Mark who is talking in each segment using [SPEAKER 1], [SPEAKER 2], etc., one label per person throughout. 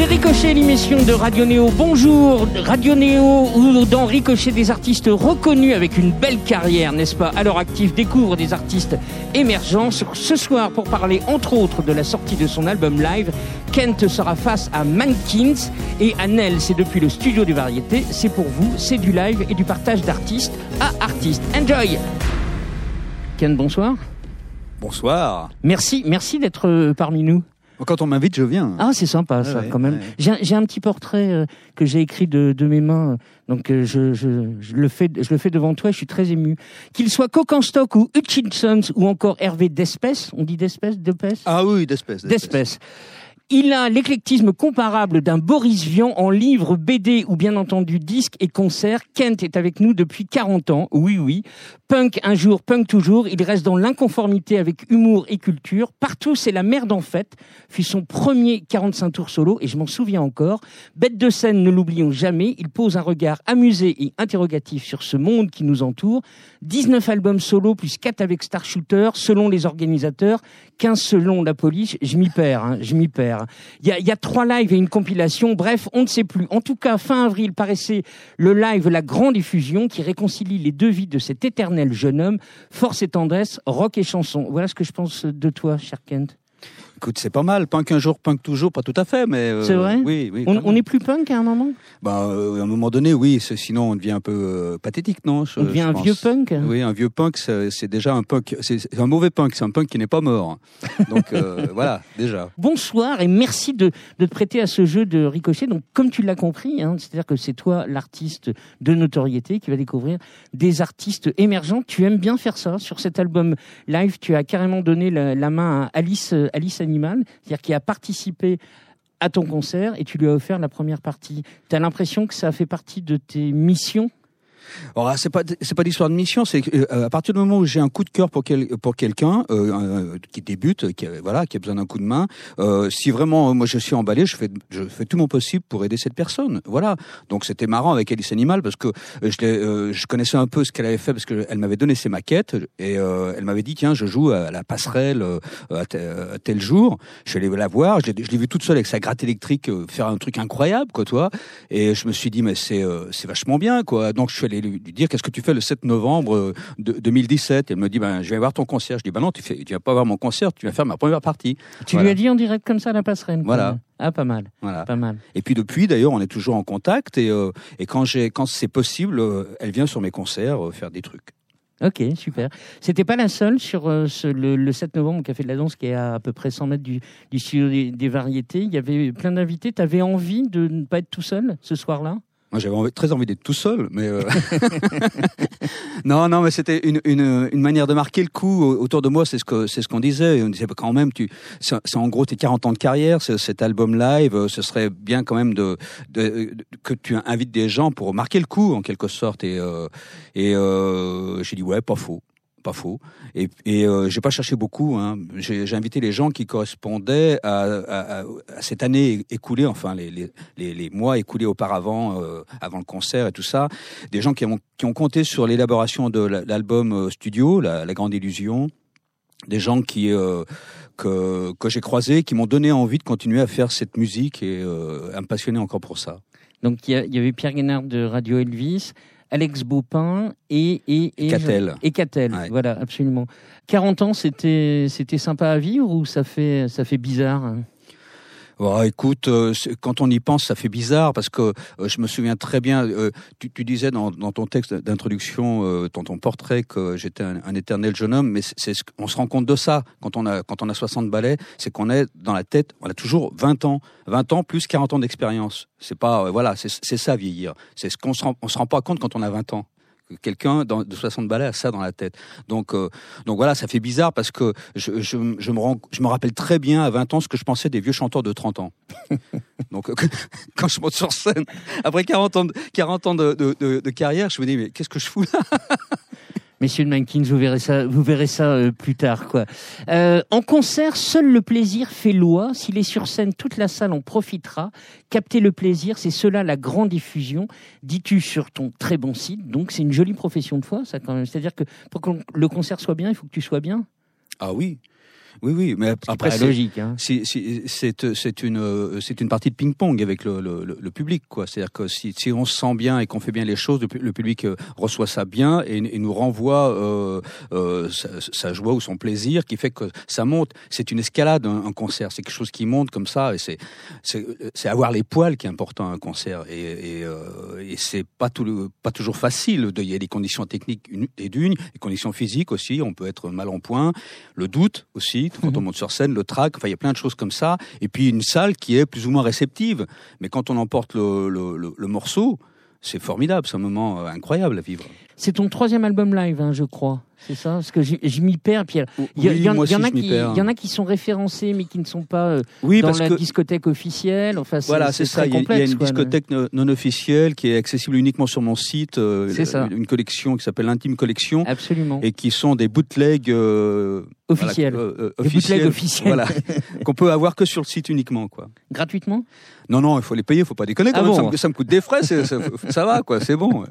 [SPEAKER 1] C'est Ricochet, l'émission de Radio Néo. Bonjour, Radio Néo, où dans Ricochet, des artistes reconnus avec une belle carrière, n'est-ce pas? À leur actif, découvre des artistes émergents. Ce soir, pour parler entre autres de la sortie de son album live, Kent sera face à Mankins et Annelle, c'est depuis le studio des variétés. C'est pour vous, c'est du live et du partage d'artistes à artistes. Enjoy Kent, bonsoir.
[SPEAKER 2] Bonsoir.
[SPEAKER 1] Merci, merci d'être euh, parmi nous.
[SPEAKER 2] Quand on m'invite, je viens.
[SPEAKER 1] Ah, c'est sympa ça, quand même. J'ai un petit portrait euh, que j'ai écrit de, de, mes mains, donc euh, je, je, je, le fais, je le fais devant toi. Je suis très ému. Qu'il soit Coquenstock ou Hutchinsons ou encore Hervé d'espèce, on dit d'espèce, d'espèce.
[SPEAKER 2] Ah oui, d'espèce.
[SPEAKER 1] D'espèce. Il a l'éclectisme comparable d'un Boris Vian en livre, BD ou bien entendu disque et concert. Kent est avec nous depuis 40 ans. Oui, oui. Punk un jour, punk toujours. Il reste dans l'inconformité avec humour et culture. Partout, c'est la merde en fait. Fut son premier 45 tours solo et je m'en souviens encore. Bête de scène, ne l'oublions jamais. Il pose un regard amusé et interrogatif sur ce monde qui nous entoure. 19 albums solo plus 4 avec Star Shooter selon les organisateurs, 15 selon la police. Je m'y perds, hein, je m'y perds. Il y a, y trois lives et une compilation. Bref, on ne sait plus. En tout cas, fin avril paraissait le live La Grande Diffusion qui réconcilie les deux vies de cet éternel jeune homme. Force et tendresse, rock et chanson. Voilà ce que je pense de toi, cher Kent.
[SPEAKER 2] Écoute, c'est pas mal. Punk un jour, punk toujours, pas tout à fait, mais. Euh,
[SPEAKER 1] c'est vrai.
[SPEAKER 2] Oui, oui.
[SPEAKER 1] On, est plus punk à un moment?
[SPEAKER 2] Bah, euh, à un moment donné, oui. Sinon, on devient un peu euh, pathétique, non?
[SPEAKER 1] On devient un vieux punk?
[SPEAKER 2] Oui, un vieux punk, c'est déjà un punk. C'est un mauvais punk. C'est un punk qui n'est pas mort. Donc voilà, déjà.
[SPEAKER 1] Bonsoir et merci de, de te prêter à ce jeu de ricochet. Donc, comme tu l'as compris, hein, c'est-à-dire que c'est toi l'artiste de notoriété qui va découvrir des artistes émergents. Tu aimes bien faire ça sur cet album live? Tu as carrément donné la, la main à Alice, Alice c'est-à-dire qui a participé à ton concert et tu lui as offert la première partie. Tu as l'impression que ça fait partie de tes missions
[SPEAKER 2] alors c'est pas c'est pas l'histoire de mission, c'est euh, à partir du moment où j'ai un coup de cœur pour quel, pour quelqu'un euh, euh, qui débute, qui voilà, qui a besoin d'un coup de main, si vraiment moi je suis emballé, je fais je fais tout mon possible pour aider cette personne. Voilà. Donc c'était marrant avec Alice Animal parce que je je connaissais un peu ce qu'elle avait fait parce qu'elle m'avait donné ses maquettes et elle m'avait dit tiens je joue à la passerelle à, tel jour. Je suis allé la voir, je l'ai vu toute seule avec sa gratte électrique faire un truc incroyable quoi toi. Et je me suis dit mais c'est c'est vachement bien quoi. Donc allé lui, dire qu'est-ce que tu fais le 7 novembre euh, de, 2017 Elle me dit ben je vais voir ton concert. Je dis ben non tu fais tu vas pas voir mon concert, tu vas faire ma première partie.
[SPEAKER 1] Tu lui as dit en direct comme ça la passerelle?
[SPEAKER 2] Voilà.
[SPEAKER 1] Ah pas mal. Voilà. Pas mal.
[SPEAKER 2] Et puis depuis d'ailleurs on est toujours en contact et euh, et quand j'ai quand c'est possible euh, elle vient sur mes concerts faire des trucs.
[SPEAKER 1] Ok, super. C'était pas la seule sur le, 7 novembre au Café de la Danse, qui est à à peu près 100 mètres du, du studio des, des variétés. Il y avait plein d'invités. Tu avais envie de ne pas être tout seul ce soir-là?
[SPEAKER 2] Moi, j'avais très envie d'être tout seul, mais euh, non, non, mais c'était une, une, une, manière de marquer le coup autour de moi. C'est ce que c'est ce qu'on disait. On disait quand même, tu, c'est en gros tes 40 ans de carrière, cet album live. Euh, ce serait bien quand même de, de, que tu invites des gens pour marquer le coup en quelque sorte. Et euh, et euh, j'ai dit ouais, pas faux pas faux. Et, et euh, j'ai pas cherché beaucoup. Hein. J'ai invité les gens qui correspondaient à, cette année écoulée, enfin les, mois écoulés auparavant, euh, avant le concert et tout ça. Des gens qui ont, compté sur l'élaboration de l'album euh, studio, la, Grande Illusion. Des gens qui euh, que, j'ai croisés, qui m'ont donné envie de continuer à faire cette musique et à me passionner encore pour ça.
[SPEAKER 1] Donc il y, y, avait Pierre Guénard de Radio Elvis, Alex Baupin et et
[SPEAKER 2] et Catel.
[SPEAKER 1] Et Catel, voilà, absolument. 40 ans, c'était c'était sympa à vivre ou ça fait ça fait bizarre hein?
[SPEAKER 2] Oh, écoute, euh, quand on y pense, ça fait bizarre parce que euh, je me souviens très bien. Euh, tu, tu, disais dans, dans, ton texte d'introduction, dans ton portrait, que j'étais un, un, éternel jeune homme. Mais c'est, on se rend compte de ça quand on a quand on a 60 balais, c'est qu'on est dans la tête. On a toujours 20 ans, 20 ans plus 40 ans d'expérience. C'est pas voilà, c'est, c'est ça vieillir. C'est ce qu'on se rend, on se rend pas compte quand on a 20 ans quelqu'un de 60 balais a ça dans la tête. Donc, euh, donc voilà, ça fait bizarre parce que je, je, me je me rappelle très bien à 20 ans ce que je pensais des vieux chanteurs de 30 ans. donc quand je monte sur scène, après 40 ans de, 40 ans de, de, de, de carrière, je me dis mais qu'est-ce que je fous là?
[SPEAKER 1] Messieurs de Mankins, vous verrez ça, vous verrez ça euh, plus tard, quoi. Euh, en concert, seul le plaisir fait loi. S'il est sur scène, toute la salle en profitera. Capter le plaisir, c'est cela la grande diffusion. Dis-tu sur ton très bon site. Donc, c'est une jolie profession de foi, ça quand même. C'est-à-dire que pour que le concert soit bien, il faut que tu sois bien.
[SPEAKER 2] Ah oui. Oui, oui, mais après,
[SPEAKER 1] c'est logique. Hein.
[SPEAKER 2] c'est une euh, c'est une partie de ping-pong avec le, le, le, public, quoi. C'est-à-dire que si, si on se sent bien et qu'on fait bien les choses, le, public euh, reçoit ça bien et, et nous renvoie euh, euh, sa, sa, joie ou son plaisir, qui fait que ça monte. C'est une escalade un, un concert. C'est quelque chose qui monte comme ça et c'est c'est avoir les poils qui est important à un concert et, et, euh, et c'est pas tout pas toujours facile. Il y a des conditions techniques et d'une, des conditions physiques aussi. On peut être mal en point, le doute aussi quand on monte sur scène, le trac. Enfin, il y a plein de choses comme ça. Et puis une salle qui est plus ou moins réceptive. Mais quand on emporte le, le, le, le morceau, c'est formidable, c'est un moment euh, incroyable à vivre.
[SPEAKER 1] C'est ton troisième album live, hein, je crois. C'est ça? Parce que je m'y perds. Il y, y, en a qui, y en a qui sont référencés, mais qui ne sont pas euh, oui, dans la discothèque officielle. Enfin,
[SPEAKER 2] voilà, c'est ça.
[SPEAKER 1] il
[SPEAKER 2] y, a une discothèque non officielle qui est accessible uniquement sur mon site. Euh,
[SPEAKER 1] c'est ça.
[SPEAKER 2] Une collection qui s'appelle l'Intime Collection.
[SPEAKER 1] Absolument.
[SPEAKER 2] Et qui sont des bootlegs euh,
[SPEAKER 1] officiels.
[SPEAKER 2] Voilà,
[SPEAKER 1] euh, officiels. officiels.
[SPEAKER 2] Voilà. qu'on peut avoir que sur le site uniquement, quoi.
[SPEAKER 1] Gratuitement?
[SPEAKER 2] Non, non, il faut les payer. Il faut pas déconner. Quand
[SPEAKER 1] ah
[SPEAKER 2] même,
[SPEAKER 1] bon?
[SPEAKER 2] ça, me, ça, me, coûte des frais. ça, ça, va, quoi. C'est bon.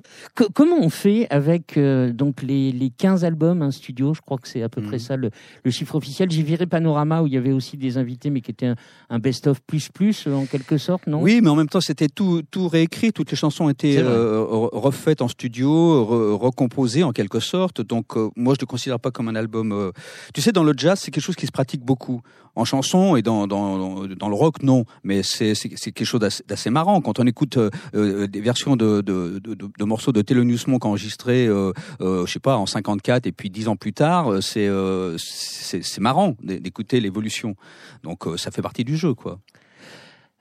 [SPEAKER 1] comment on fait avec euh, donc les, les 15 albums, un studio Je crois que c'est à peu mmh. près ça le, le, chiffre officiel. J'ai viré Panorama où il y avait aussi des invités, mais qui était un, un best-of plus plus en quelque sorte, non?
[SPEAKER 2] Oui, mais en même temps, c'était tout, tout réécrit. Toutes les chansons étaient euh, refaites en studio, re, recomposées en quelque sorte. Donc, euh, moi, je ne le considère pas comme un album. Tu sais, dans le jazz, c'est quelque chose qui se pratique beaucoup en chanson et dans, dans, dans le rock, non. Mais c'est quelque chose d'assez marrant. Quand on écoute euh, des versions de, de, de, morceaux de Thelonious Monk enregistrés, euh, euh, je sais pas, en 54 et puis dix ans plus tard, euh, c'est euh, c'est marrant d'écouter l'évolution. Donc euh, ça fait partie du jeu, quoi.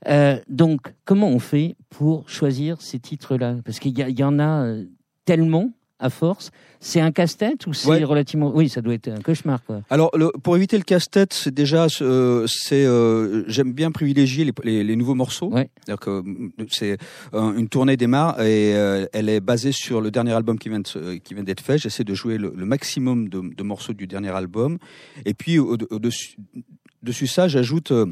[SPEAKER 1] Euh, donc, comment on fait pour choisir ces titres-là? Parce qu'il y, en a tellement à force. C'est un casse-tête ou c'est ouais. relativement Oui, ça doit être un cauchemar. Quoi.
[SPEAKER 2] Alors, le, pour éviter le casse-tête, c'est déjà, euh, c'est, euh, j'aime bien privilégier les, les, les nouveaux morceaux.
[SPEAKER 1] Ouais.
[SPEAKER 2] que c'est euh, une tournée démarre et euh, elle est basée sur le dernier album qui vient de, qui vient d'être fait. J'essaie de jouer le, le maximum de, de, morceaux du dernier album. Et puis au, au dessus, dessus ça, j'ajoute euh,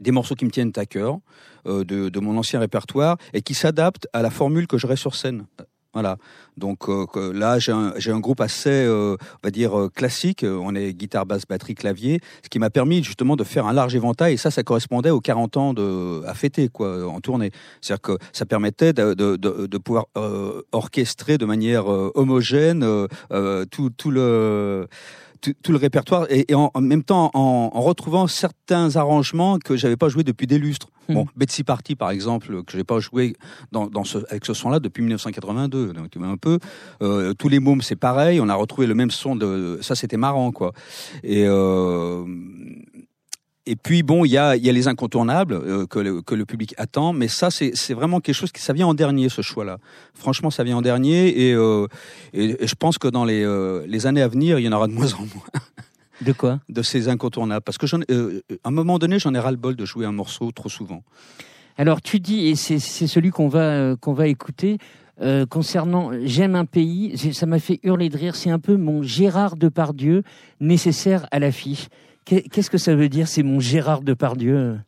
[SPEAKER 2] des morceaux qui me tiennent à cœur euh, de, de, mon ancien répertoire et qui s'adaptent à la formule que j'aurai sur scène. Voilà. Donc euh, là, j'ai un, un, groupe assez, euh, on va dire, euh, classique. On est guitare, basse, batterie, clavier, ce qui m'a permis justement de faire un large éventail. Et ça, ça correspondait aux 40 ans de, à fêter, quoi, en tournée. C'est-à-dire que ça permettait de, de, de, de pouvoir euh, orchestrer de manière euh, homogène euh, tout, tout le tout, tout, le répertoire et, et en, en, même temps en, en, retrouvant certains arrangements que j'avais pas joué depuis des lustres. Mmh. Bon, Betsy Party par exemple que j'ai pas joué dans, dans ce, avec ce son-là depuis 1982. Donc un peu euh, tous les mômes c'est pareil. On a retrouvé le même son de ça c'était marrant quoi. Et euh, et puis bon, il y a, y a les incontournables euh, que, le, que le public attend, mais ça c'est vraiment quelque chose qui ça vient en dernier ce choix-là. Franchement, ça vient en dernier et, euh, et, et, je pense que dans les, euh, les années à venir, il y en aura de moins en moins.
[SPEAKER 1] De quoi?
[SPEAKER 2] De ces incontournables, parce que à un moment donné, j'en ai ras le bol de jouer un morceau trop souvent.
[SPEAKER 1] Alors tu dis, et c'est celui qu'on va qu'on va écouter. Euh, concernant J'aime un pays, ça m'a fait hurler de rire. C'est un peu mon Gérard Depardieu nécessaire à l'affiche. Qu'est-ce que ça veut dire C'est mon Gérard Depardieu?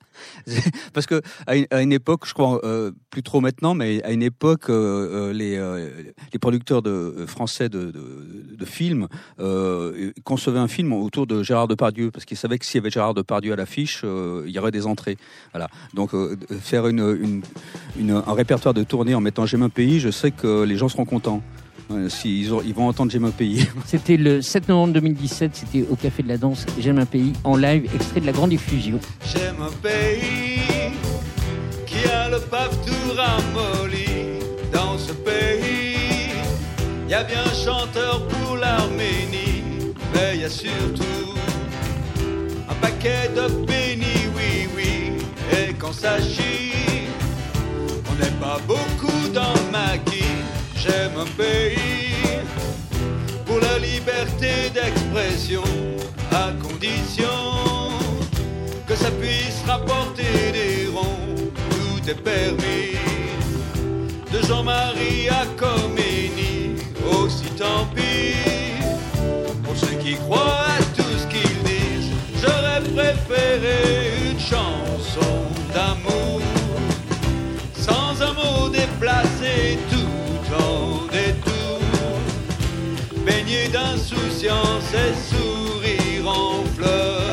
[SPEAKER 2] Parce que à une, époque, je crois euh, plus trop maintenant, mais à une époque, euh, euh les, producteurs français de, films concevaient un film autour de Gérard Depardieu parce qu'ils savaient que s'il y avait Gérard Depardieu à l'affiche, il y aurait des entrées. Voilà. Donc faire un répertoire de tournée en mettant J'aime un pays, je sais que les gens seront contents. Si, ils, ont, ils, vont entendre J'aime un pays.
[SPEAKER 1] C'était le 7 novembre 2017, c'était au Café de la Danse J'aime un pays en live, extrait de la grande diffusion.
[SPEAKER 3] J'aime un pays qui a le pape tout ramolli. Dans ce pays, il y a bien un chanteur pour l'Arménie, mais il y a surtout un paquet de bénis, oui, oui. Et quand ça chie, on n'est pas beaucoup dans le maquis. J'aime un pays d'expression, à condition que ça puisse rapporter des ronds. Tout est permis. De Jean-Marie à Khomeini, aussi tant pis. Pour ceux qui croient à tout ce qu'ils disent, j'aurais préféré une chanson d'amour. D'insouciance et sourire en fleurs.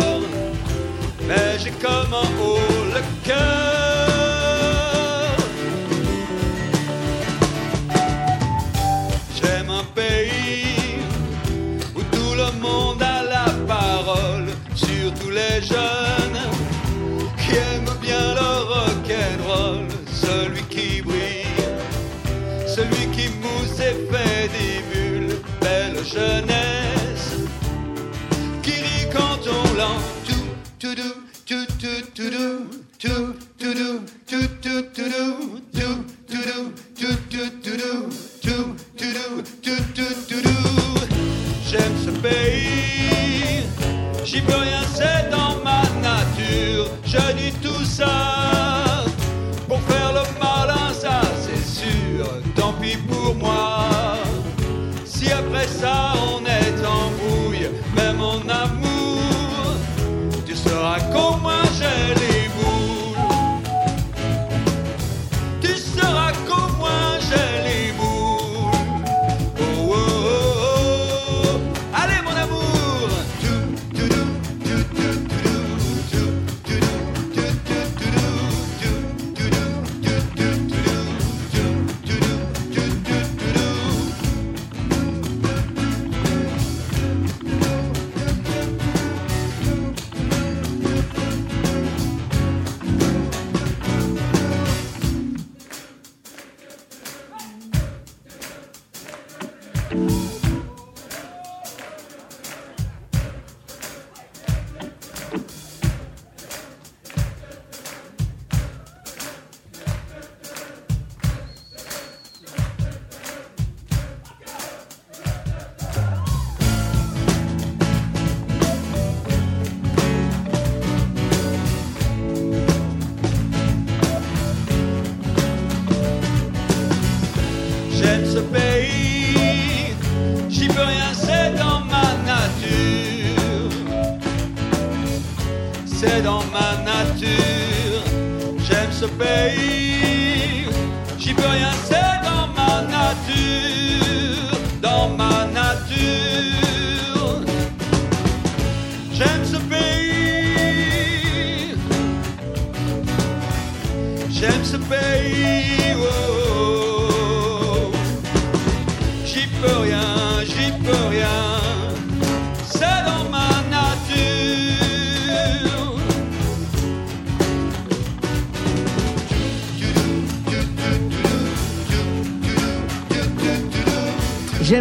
[SPEAKER 3] tellement haut le cœur. J'aime un pays où tout le monde a la parole, surtout les jeunes qui aiment bien le rock'n'roll, celui qui brille, celui qui mousse et fait des bulles, belle jeunesse
[SPEAKER 1] do?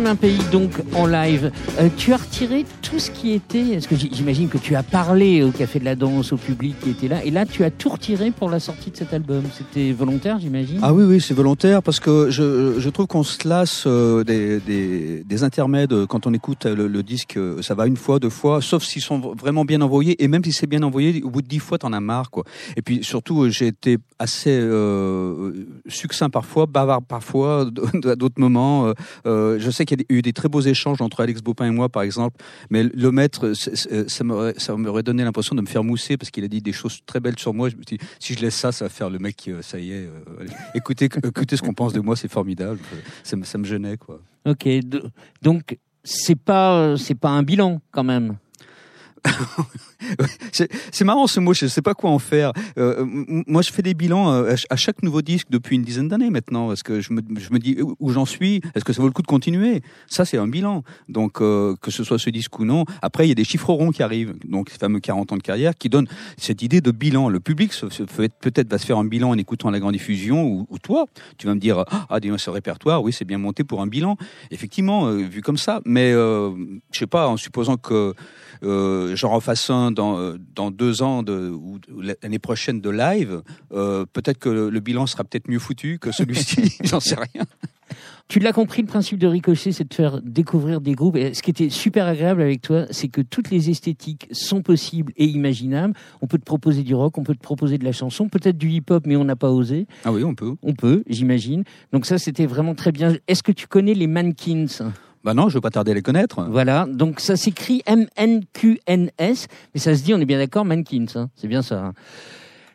[SPEAKER 1] Un pays donc en live. Euh, tu as retiré tout ce qui était. Est-ce que j'imagine que tu as parlé au Café de la Danse, au public qui était là, et là tu as tout retiré pour la sortie de cet album. C'était volontaire, j'imagine?
[SPEAKER 2] Ah oui, oui, c'est volontaire parce que je, trouve qu'on se lasse euh, des, des, des intermèdes euh, quand on écoute le, le disque. euh, Ça va une fois, deux fois, sauf s'ils sont vraiment bien envoyés. Et même si c'est bien envoyé, au bout de dix fois, t'en as marre, quoi. Et puis surtout, euh, j'ai été assez euh, succinct parfois, bavard parfois, à d'autres moments. Euh, euh, je sais qu'il y a eu des très beaux échanges entre Alex Bopin et moi, par exemple. Mais le maître, c'est- ça m'aurait, donné l'impression de me faire mousser parce qu'il a dit des choses très belles sur moi. Je me dis, si je laisse ça, ça va faire le mec, euh, ça y est. euh, écoutez, écoutez ce qu'on pense de moi, c'est formidable. Ça, me- ça me gênait, quoi.
[SPEAKER 1] Ok, donc c'est pas euh, c'est pas un bilan quand même.
[SPEAKER 2] C'est marrant ce mot, je ne sais pas quoi en faire. Euh, moi, je fais des bilans euh, à ch- à chaque nouveau disque depuis une dizaine d'années maintenant. Parce que je me, je me dis où j'en suis? Est-ce que ça vaut le coup de continuer? Ça, c'est un bilan. Donc, euh, que ce soit ce disque ou non. Après, il y a des chiffres ronds qui arrivent. Donc, ces fameux 40 ans de carrière qui donnent cette idée de bilan. Le public peut-être va se faire un bilan en écoutant la grande diffusion ou, ou toi. Tu vas me dire, ah, dis-moi, ce répertoire, oui, c'est bien monté pour un bilan. Effectivement, euh, vu comme ça. Mais, euh, je sais pas, en supposant que euh, j'en refasse un dans, euh, dans deux ans de, ou l'année prochaine de live, euh, peut-être que le, bilan sera peut-être mieux foutu que celui-ci, j'en sais rien.
[SPEAKER 1] Tu l'as compris, le principe de Ricochet, c'est de faire découvrir des groupes. Et ce qui était super agréable avec toi, c'est que toutes les esthétiques sont possibles et imaginables. On peut te proposer du rock, on peut te proposer de la chanson, peut-être du hip-hop, mais on n'a pas osé.
[SPEAKER 2] Ah oui, on peut.
[SPEAKER 1] On peut, j'imagine. Donc ça, c'était vraiment très bien. Est-ce que tu connais les Mankins
[SPEAKER 2] Bah non, je veux pas tarder à les connaître.
[SPEAKER 1] Voilà, donc ça s'écrit M-N-Q-N-S, mais ça se dit, on est bien d'accord, Mankins, hein. c'est bien ça. hein.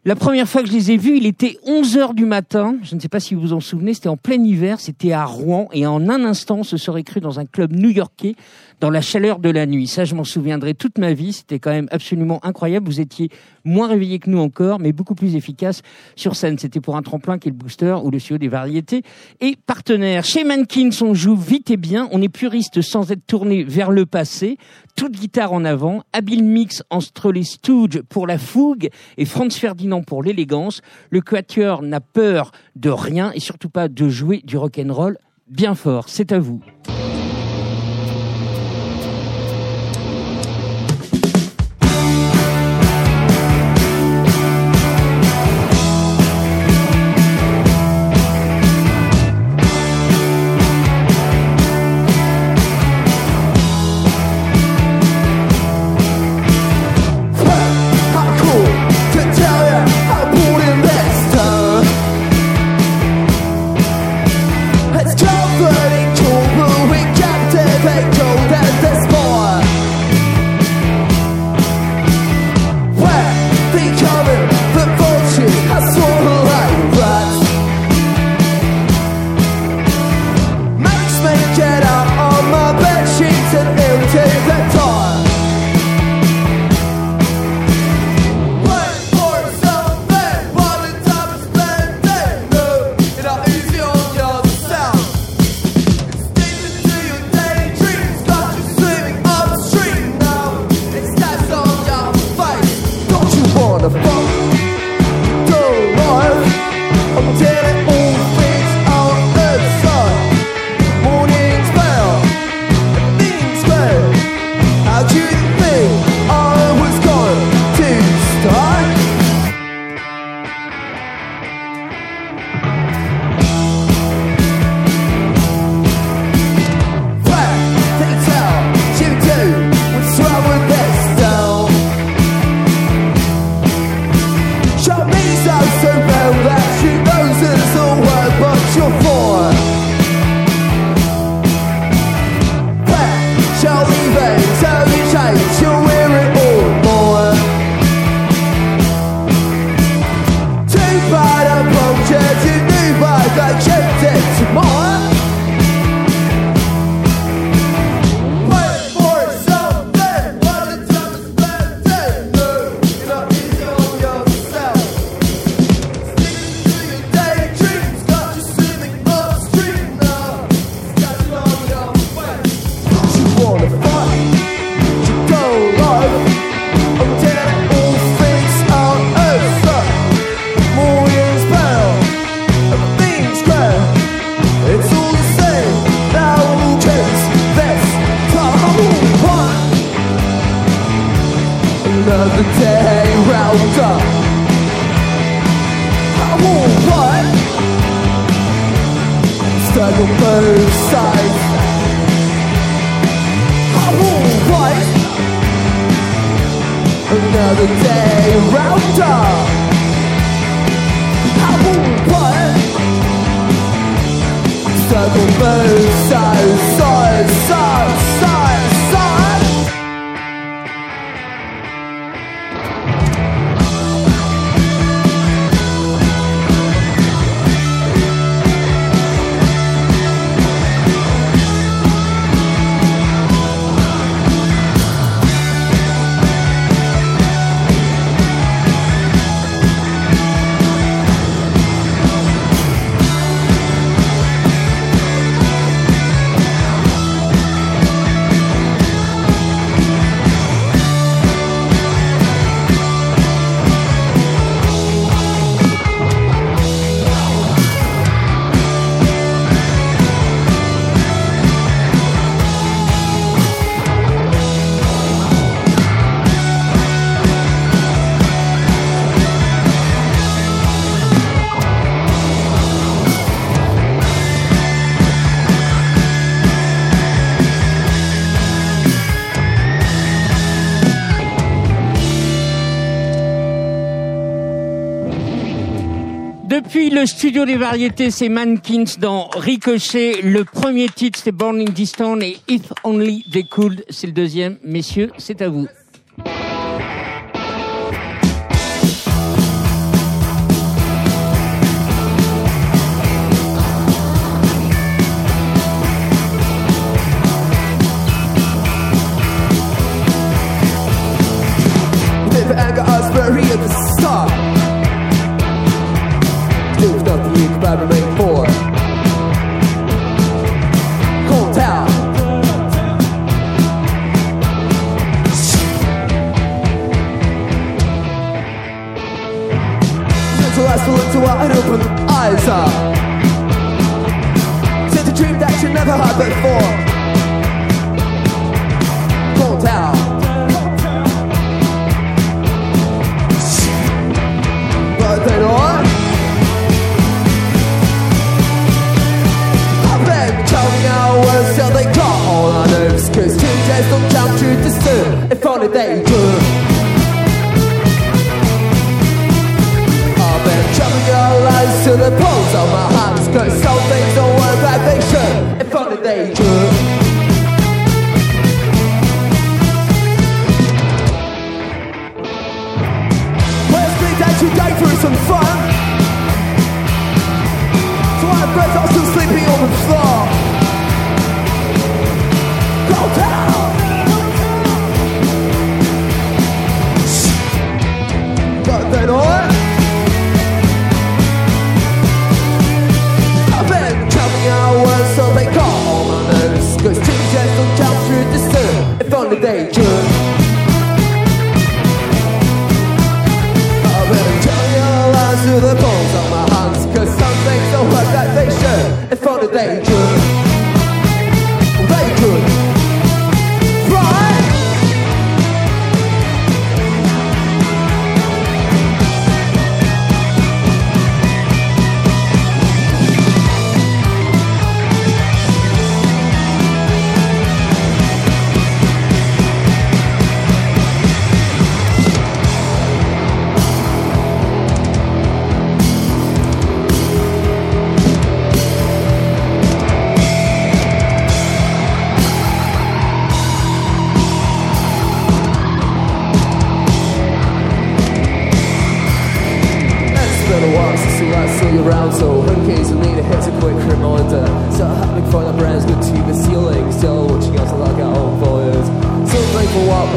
[SPEAKER 4] La première fois que je les ai vus, il était 11 heures du matin. Je ne sais pas si vous vous en souvenez, c'était en plein hiver, c'était à Rouen. Et en un instant, on se serait cru dans un club new-yorkais, dans la chaleur de la nuit. Ça, je m'en souviendrai toute ma vie. C'était quand même absolument incroyable. Vous étiez moins réveillés que nous encore, mais beaucoup plus efficace sur scène. C'était pour un tremplin qui est le booster ou le CEO des variétés. Et partenaire. Chez Mankins, on joue vite et bien. On est puriste sans être tourné vers le passé. Toute guitare en avant. Habile mix entre les Stooges pour la fougue et Franz Ferdinand pour l'élégance. Le quatuor n'a peur de rien et surtout pas de jouer du rock'n'roll bien fort. C'est à vous. Le studio des variétés, c'est Mankins dans Ricochet. Le premier titre, c'est Born in Distance et If Only They Could, c'est le deuxième. Messieurs, c'est à vous. day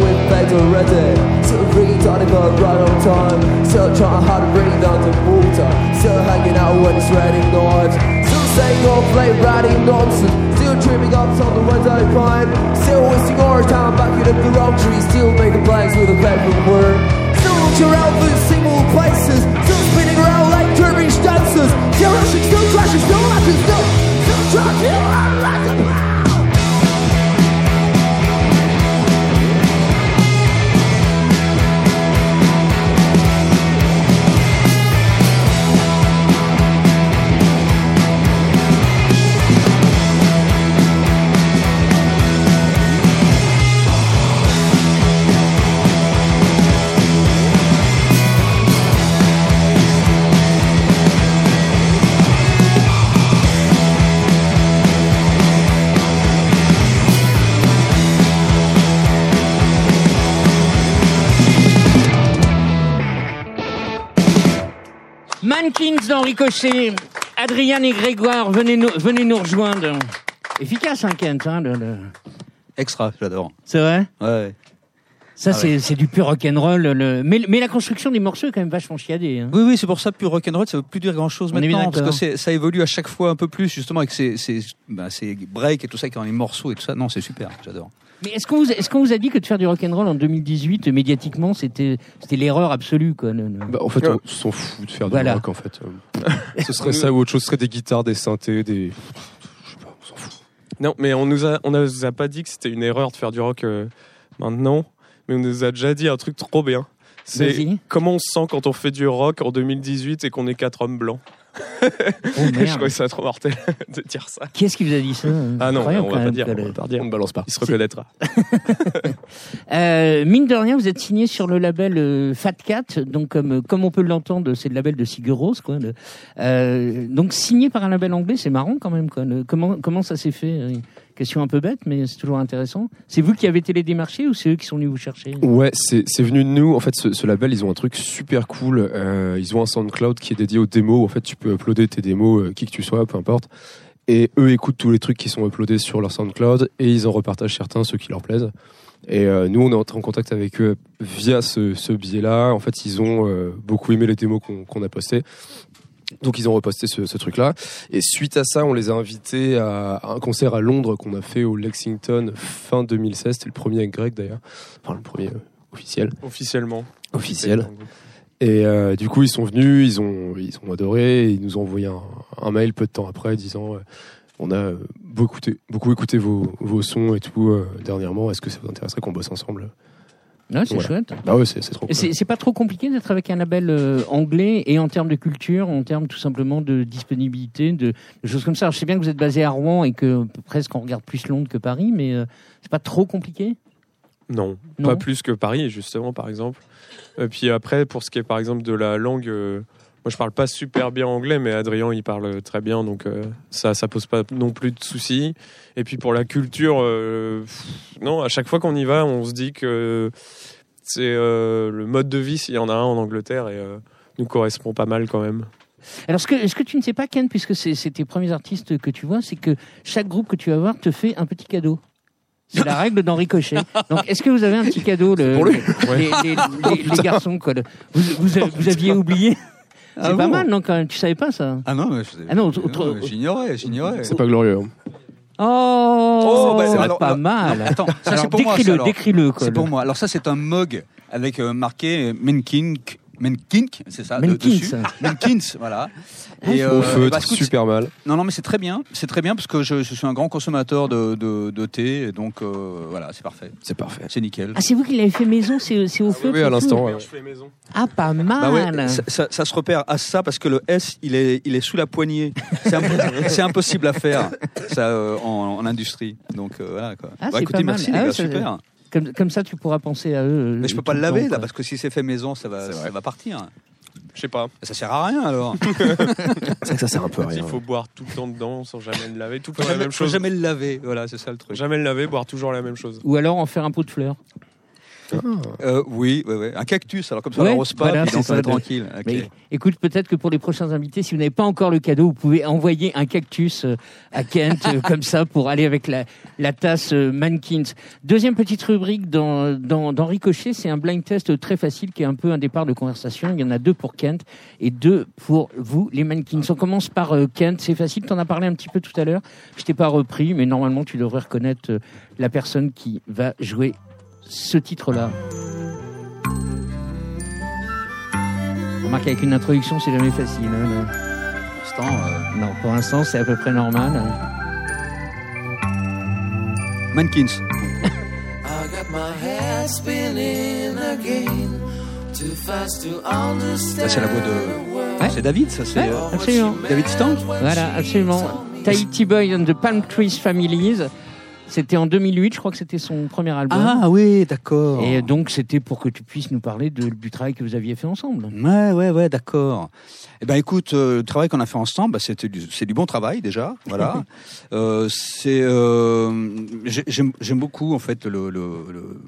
[SPEAKER 4] we've made already. Still really tiny but right on time. Still trying hard to bring down to water. Still hanging out when it's raining knives. Still saying all play writing nonsense. Still dreaming up on the window pine. Still wasting our time back in the wrong tree. Still making plans with a paper word. Still looking around for single places. Still spinning around like dervish dancers. Still rushing, still crashing, still laughing, still, still trying to
[SPEAKER 1] Mankins Ricochet. Adrien et Grégoire, venez nous, venez nous rejoindre. Efficace, hein, Kent hein, le- le-
[SPEAKER 2] Extra, j'adore.
[SPEAKER 1] C'est vrai?
[SPEAKER 2] Ouais.
[SPEAKER 1] Ça,
[SPEAKER 2] Ah
[SPEAKER 1] c'est du pur rock'n'roll. le- Mais, mais la construction des morceaux est quand même vachement chiadée. hein.
[SPEAKER 2] Oui, oui, c'est pour ça, plus rock'n'roll, ça veut plus dire grand chose
[SPEAKER 1] On est bien
[SPEAKER 2] maintenant, parce que ça évolue à chaque fois un peu plus, justement, avec ces, ces, bah, ces breaks et tout ça, qui ont les morceaux et tout ça. Non, c'est super, j'adore.
[SPEAKER 1] Mais est-ce qu'on vous, a dit que de faire du rock'n'roll en 2018, euh, médiatiquement, c'était l'erreur absolue quoi. le- le-
[SPEAKER 5] Bah, en fait, on s'en fout de faire
[SPEAKER 1] Voilà.
[SPEAKER 5] du rock, en fait. Ce serait ça ou autre chose, ce serait des guitares, des synthés, des... Je sais pas, on s'en fout.
[SPEAKER 6] Non, mais on nous a, on nous a pas dit que c'était une erreur de faire du rock euh, maintenant, mais on nous a déjà dit un truc trop bien. C'est comment on se sent quand on fait du rock en 2018 et qu'on est quatre hommes blancs?
[SPEAKER 1] Oh,
[SPEAKER 6] Je trouvais ça trop mortel de dire ça.
[SPEAKER 1] Qui est-ce qui vous a dit ça
[SPEAKER 6] Ah non, on va pas dire, on va pas dire.
[SPEAKER 5] On ne balance pas.
[SPEAKER 6] Il se reconnaîtra.
[SPEAKER 1] Euh, mine de rien, vous êtes signé sur le label euh, Fat Cat, donc comme comme on peut l'entendre, c'est le label de Sigur Rós, quoi. le- euh, donc signé par un label anglais, c'est marrant quand même, quoi. le- comment comment ça s'est fait euh, Question un peu bête, mais c'est toujours intéressant. C'est vous qui avez télédémarché ou c'est eux qui sont venus vous chercher
[SPEAKER 5] Ouais, c'est venu de nous. En fait, ce, label, ils ont un truc super cool. Euh, ils ont un SoundCloud qui est dédié aux démos. En fait, tu peux uploader tes démos, euh, qui que tu sois, peu importe. Et eux écoutent tous les trucs qui sont uploadés sur leur SoundCloud et ils en repartagent certains, ceux qui leur plaisent. Et euh, nous, on est en contact avec eux via ce, ce biais-là. En fait, ils ont beaucoup aimé les démos qu'on qu'on a postées. Donc ils ont reposté ce, ce truc-là. Et suite à ça, on les a invités à, à un concert à Londres qu'on a fait au Lexington fin 2016. C'était le premier avec Greg d'ailleurs. Enfin, le premier euh, officiel.
[SPEAKER 6] Officiellement.
[SPEAKER 5] Officiel. Et euh, du coup, ils sont venus, ils ont, ils ont adoré, ils nous ont envoyé un, un mail peu de temps après disant euh, on a beaucoup écouté, beaucoup écouté vos, vos sons et tout dernièrement. Est-ce que ça vous intéresserait qu'on bosse ensemble?
[SPEAKER 1] Ouais, c'est
[SPEAKER 5] Voilà.
[SPEAKER 1] chouette.
[SPEAKER 5] Bah ouais, c'est trop. Cool.
[SPEAKER 1] C'est c'est pas trop compliqué d'être avec un label euh, anglais et en termes de culture, en termes tout simplement de disponibilité, de, de choses comme ça. Alors, je sais bien que vous êtes basé à Rouen et que presque on regarde plus Londres que Paris, mais euh, c'est pas trop compliqué?
[SPEAKER 6] Non,
[SPEAKER 1] Non?
[SPEAKER 6] pas plus que Paris, justement, par exemple. Et puis après, pour ce qui est, par exemple, de la langue, euh, moi, je parle pas super bien anglais, mais Adrien, il parle très bien, donc euh, ça, ça pose pas non plus de soucis. Et puis pour la culture, euh, pff, non, à chaque fois qu'on y va, on se dit que c'est euh, le mode de vie, s'il y en a un en Angleterre, et euh, nous correspond pas mal quand même.
[SPEAKER 1] Alors, ce que, ce que tu ne sais pas, Ken, puisque c'est tes premiers artistes que tu vois, c'est que chaque groupe que tu vas voir te fait un petit cadeau. C'est la règle d'Henri Cochet. Donc, est-ce que vous avez un petit cadeau, le,
[SPEAKER 5] pour lui.
[SPEAKER 1] les, les- les- les garçons, quoi le- vous, vous, a- vous aviez oublié? C'est
[SPEAKER 2] Ah
[SPEAKER 1] pas
[SPEAKER 2] bon
[SPEAKER 1] mal, non, quand même Tu savais pas ça
[SPEAKER 2] Ah non, mais je-
[SPEAKER 1] Ah non, autre-
[SPEAKER 2] non, j'ignorais, j'ignorais.
[SPEAKER 5] C'est pas glorieux. hein.
[SPEAKER 1] Oh,
[SPEAKER 2] bah,
[SPEAKER 1] c'est
[SPEAKER 2] alors,
[SPEAKER 1] pas
[SPEAKER 2] alors,
[SPEAKER 1] mal.
[SPEAKER 2] non, attends, ça
[SPEAKER 1] Alors,
[SPEAKER 2] c'est pour moi. ça,
[SPEAKER 1] décris-le,
[SPEAKER 2] alors.
[SPEAKER 1] décris-le, quoi.
[SPEAKER 2] C'est pour moi. Alors ça c'est un mug avec euh, marqué Menkink. Menkink, c'est ça de-
[SPEAKER 1] Menkins.
[SPEAKER 2] dessus. Menkins, voilà. Et,
[SPEAKER 5] Au
[SPEAKER 2] euh,
[SPEAKER 5] feutre,
[SPEAKER 2] bah, écoute,
[SPEAKER 5] super mal.
[SPEAKER 2] Non, non, mais c'est très bien. C'est très bien parce que je, je suis un grand consommateur de, de, de thé, et donc euh, voilà, c'est parfait.
[SPEAKER 5] C'est parfait.
[SPEAKER 2] C'est nickel.
[SPEAKER 1] Ah, c'est vous qui l'avez fait maison, c'est au feu
[SPEAKER 5] Oui, à l'instant. ouais.
[SPEAKER 1] Ah, pas
[SPEAKER 2] Bah ouais,
[SPEAKER 1] mal.
[SPEAKER 2] ça, ça- ça se repère à ça parce que le S, il est, il est sous la poignée. C'est imp- c'est impossible à faire ça euh, en, en industrie. Donc euh, voilà quoi.
[SPEAKER 1] Ah,
[SPEAKER 2] Bah,
[SPEAKER 1] c'est
[SPEAKER 2] écoutez,
[SPEAKER 1] pas mal.
[SPEAKER 2] merci
[SPEAKER 1] Ah
[SPEAKER 2] les gars, super.
[SPEAKER 1] Comme, comme ça, tu pourras penser à eux.
[SPEAKER 2] Mais je peux pas le laver là parce que si c'est fait maison, ça va, ça va partir.
[SPEAKER 6] Je sais pas.
[SPEAKER 2] Ça sert à rien alors.
[SPEAKER 5] C'est vrai que ça sert un peu à rien.
[SPEAKER 6] Il faut boire tout le temps dedans sans jamais le laver. Tout le temps la même
[SPEAKER 2] faut
[SPEAKER 6] chose.
[SPEAKER 2] jamais le laver. Voilà, c'est ça le truc.
[SPEAKER 6] Jamais le laver, boire toujours la même chose.
[SPEAKER 1] Ou alors en faire un pot de fleurs.
[SPEAKER 2] Euh, oui, ouais, ouais. un cactus. Alors comme ça, on l'arrose pas,
[SPEAKER 1] voilà,
[SPEAKER 2] puis donc on est tranquille.
[SPEAKER 1] Mais écoute, peut-être que pour les prochains invités, si vous n'avez pas encore le cadeau, vous pouvez envoyer un cactus euh, à Kent, euh, comme ça, pour aller avec la, la tasse euh, Mankins. Deuxième petite rubrique dans, dans, dans Ricochet, c'est un blind test très facile qui est un peu un départ de conversation. Il y en a deux pour Kent et deux pour vous, les Mankins. On commence par euh, Kent, c'est facile, tu en as parlé un petit peu tout à l'heure. Je t'ai pas repris, mais normalement, tu devrais reconnaître euh, la personne qui va jouer ce titre-là. Remarque, avec une introduction, c'est jamais facile. hein.
[SPEAKER 2] Pour l'instant, euh,
[SPEAKER 1] Non, pour l'instant, c'est à peu près normal.
[SPEAKER 2] Mankins.
[SPEAKER 4] I got my head spinning again. Too fast to understand.
[SPEAKER 2] Ça c'est la voix de.
[SPEAKER 1] Ouais.
[SPEAKER 2] C'est David, ça c'est.
[SPEAKER 1] Ouais,
[SPEAKER 2] euh,
[SPEAKER 1] absolument.
[SPEAKER 2] David Stank.
[SPEAKER 1] Voilà, absolument. Tahiti Boy and the Palm Trees Families. C'était en 2008, je crois que c'était son premier album.
[SPEAKER 2] Ah oui, d'accord.
[SPEAKER 1] Et donc, c'était pour que tu puisses nous parler de- du travail que vous aviez fait ensemble.
[SPEAKER 2] Ouais, ouais, ouais, d'accord. Eh ben, écoute, euh, le travail qu'on a fait ensemble, bah, c'était du, c'est du bon travail déjà, voilà. euh, c'est, euh, j'ai- j'aime, j'aime beaucoup en fait le, le, le,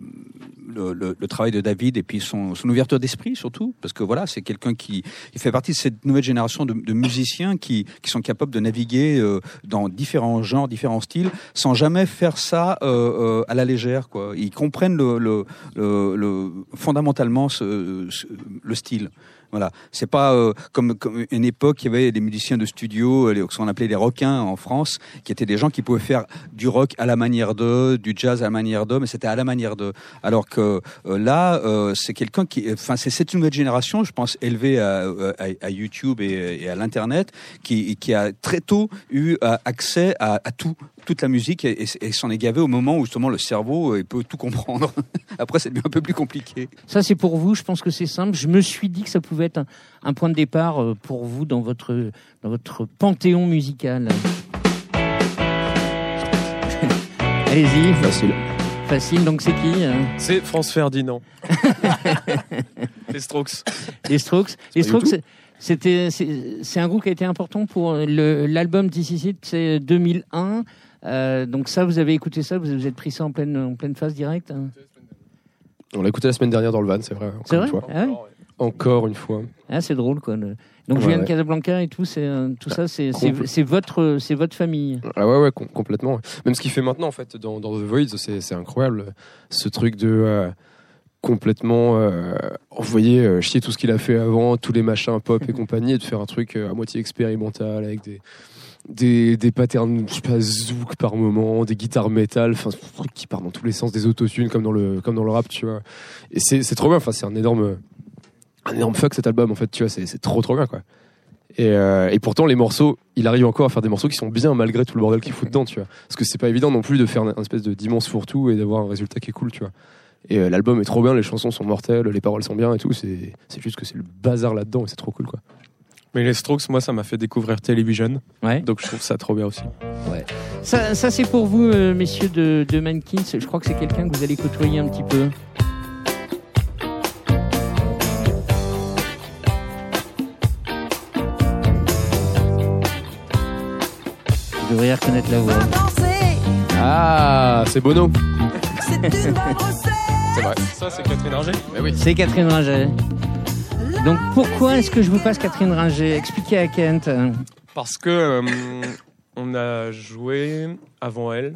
[SPEAKER 2] le, le- le travail de David et puis son, son ouverture d'esprit surtout, parce que voilà, c'est quelqu'un qui, il fait partie de cette nouvelle génération de, de musiciens qui, qui sont capables de naviguer euh, dans différents genres, différents styles, sans jamais faire ça euh, euh, à la légère, quoi. Ils comprennent le, le, le, le- fondamentalement ce- le style. Voilà, c'est pas euh, comme, comme une époque, il y avait des musiciens de studio, euh, ce qu'on appelait les requins en France, qui étaient des gens qui pouvaient faire du rock à la manière d'eux, du jazz à la manière d'eux, mais c'était à la manière d'eux. Alors que euh, là, euh, c'est quelqu'un qui, enfin, c'est cette nouvelle génération, je pense, élevée à, à, à YouTube et, et à l'internet, qui, qui a très tôt eu euh, accès à, à tout, toute la musique et, et- et s'en est gavé au moment où justement le cerveau euh, il peut tout comprendre. Après, c'est devenu un peu plus compliqué.
[SPEAKER 1] Ça, c'est pour vous. Je pense que c'est simple. Je me suis dit que ça pouvait être un, un point de départ euh, pour vous dans votre, dans votre panthéon musical. Allez-y.
[SPEAKER 5] Facile.
[SPEAKER 1] Facile. Donc, c'est qui euh
[SPEAKER 6] C'est France Ferdinand. Les Strokes.
[SPEAKER 1] Les Strokes. Les Strokes, c'était, c'est c'est un groupe qui a été important pour le- l'album This Is It, c'est 2001. Euh, donc ça, vous avez écouté ça, vous vous êtes pris ça en pleine, en pleine phase directe. hein
[SPEAKER 5] On l'a écouté la semaine dernière dans le van, c'est vrai.
[SPEAKER 1] C'est
[SPEAKER 5] Encore
[SPEAKER 1] vrai
[SPEAKER 5] une fois.
[SPEAKER 1] ah.
[SPEAKER 5] Encore une fois.
[SPEAKER 1] Ah, c'est drôle quoi. le- Donc
[SPEAKER 5] Ouais,
[SPEAKER 1] Julien de
[SPEAKER 5] ouais.
[SPEAKER 1] Casablanca et tout, c'est tout ça, c'est votre, c'est votre famille.
[SPEAKER 5] Ah ouais, ouais, com- complètement. Même ce qu'il fait maintenant, en fait, dans, dans The Voids, c'est c'est incroyable. Ce truc de euh, complètement euh, envoyer euh, chier tout ce qu'il a fait avant, tous les machins pop et compagnie, et de faire un truc à moitié expérimental avec des. Des, des patterns, je sais pas, zouk par moment, des guitares métal, enfin, truc qui part dans tous les sens, des autotunes comme dans le, comme dans le rap, tu vois. Et c'est trop bien, enfin, c'est un énorme, un énorme fuck cet album en fait, tu vois, c'est trop trop bien quoi. Et, euh, et pourtant les morceaux, il arrive encore à faire des morceaux qui sont bien malgré tout le bordel qu'il fout dedans, tu vois. Parce que c'est pas évident non plus de faire un, espèce de d'immense fourre-tout et d'avoir un résultat qui est cool, tu vois. Et euh, l'album est trop bien, les chansons sont mortelles, les paroles sont bien et tout. C'est juste que c'est le bazar là-dedans et c'est trop cool quoi.
[SPEAKER 6] Mais les Strokes, moi, ça m'a fait découvrir Television.
[SPEAKER 1] Ouais.
[SPEAKER 6] Donc je trouve ça trop bien aussi.
[SPEAKER 1] Ça, ça c'est pour vous, euh, messieurs de, de Mankins. Je crois que c'est quelqu'un que vous allez côtoyer un petit peu. Vous devriez reconnaître la voix.
[SPEAKER 5] Ah, c'est Bono.
[SPEAKER 6] C'est vrai. Ça, c'est Catherine Ringer
[SPEAKER 1] C'est Catherine Ringer. Donc pourquoi est-ce que je vous passe Catherine Ringer? Expliquez à Kent.
[SPEAKER 6] Parce que euh, on a joué avant elle.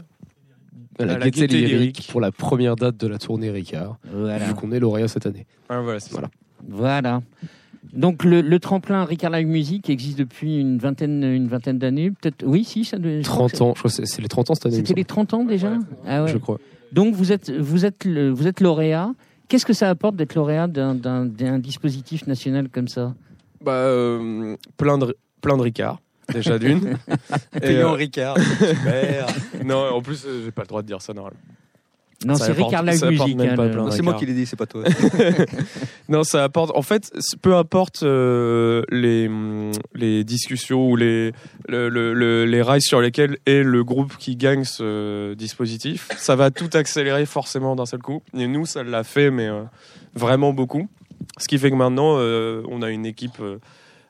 [SPEAKER 5] À la,
[SPEAKER 6] À la
[SPEAKER 5] Lyrique
[SPEAKER 6] Lyrique.
[SPEAKER 5] pour la première date de la tournée Ricard,
[SPEAKER 1] Voilà.
[SPEAKER 5] vu qu'on est lauréat cette année.
[SPEAKER 6] Ah, voilà, c'est
[SPEAKER 5] Voilà.
[SPEAKER 1] Voilà. Donc le, le tremplin Ricard Live Music existe depuis une vingtaine, une vingtaine d'années. Peut-être. Oui, si, ça je crois que
[SPEAKER 5] 30 ans, je crois que c'est- les 30 ans cette année,
[SPEAKER 1] C'était les
[SPEAKER 5] semble,
[SPEAKER 1] 30 ans déjà. Ah ouais.
[SPEAKER 5] je crois.
[SPEAKER 1] Donc vous êtes, vous êtes, le- vous êtes lauréat. Qu'est-ce que ça apporte d'être lauréat d'un- dispositif national comme ça?
[SPEAKER 6] Bah, euh, plein de plein de Ricard. Déjà d'une. Et,
[SPEAKER 2] Payant
[SPEAKER 6] euh,
[SPEAKER 2] Ricard. Super.
[SPEAKER 6] non, en plus, euh, j'ai pas le droit de dire ça normalement.
[SPEAKER 1] Non, c'est Ricard Live Music. hein,
[SPEAKER 6] pas
[SPEAKER 1] le-
[SPEAKER 6] plein.
[SPEAKER 2] C'est moi qui l'ai dit, c'est pas toi.
[SPEAKER 6] Non, ça apporte. En fait, peu importe euh, les hum, les discussions ou les le, le- le- les rails sur lesquels est le groupe qui gagne ce dispositif, ça va tout accélérer forcément d'un seul coup. Et nous, ça l'a fait, mais euh, vraiment beaucoup. Ce qui fait que maintenant, euh, on a une équipe. euh,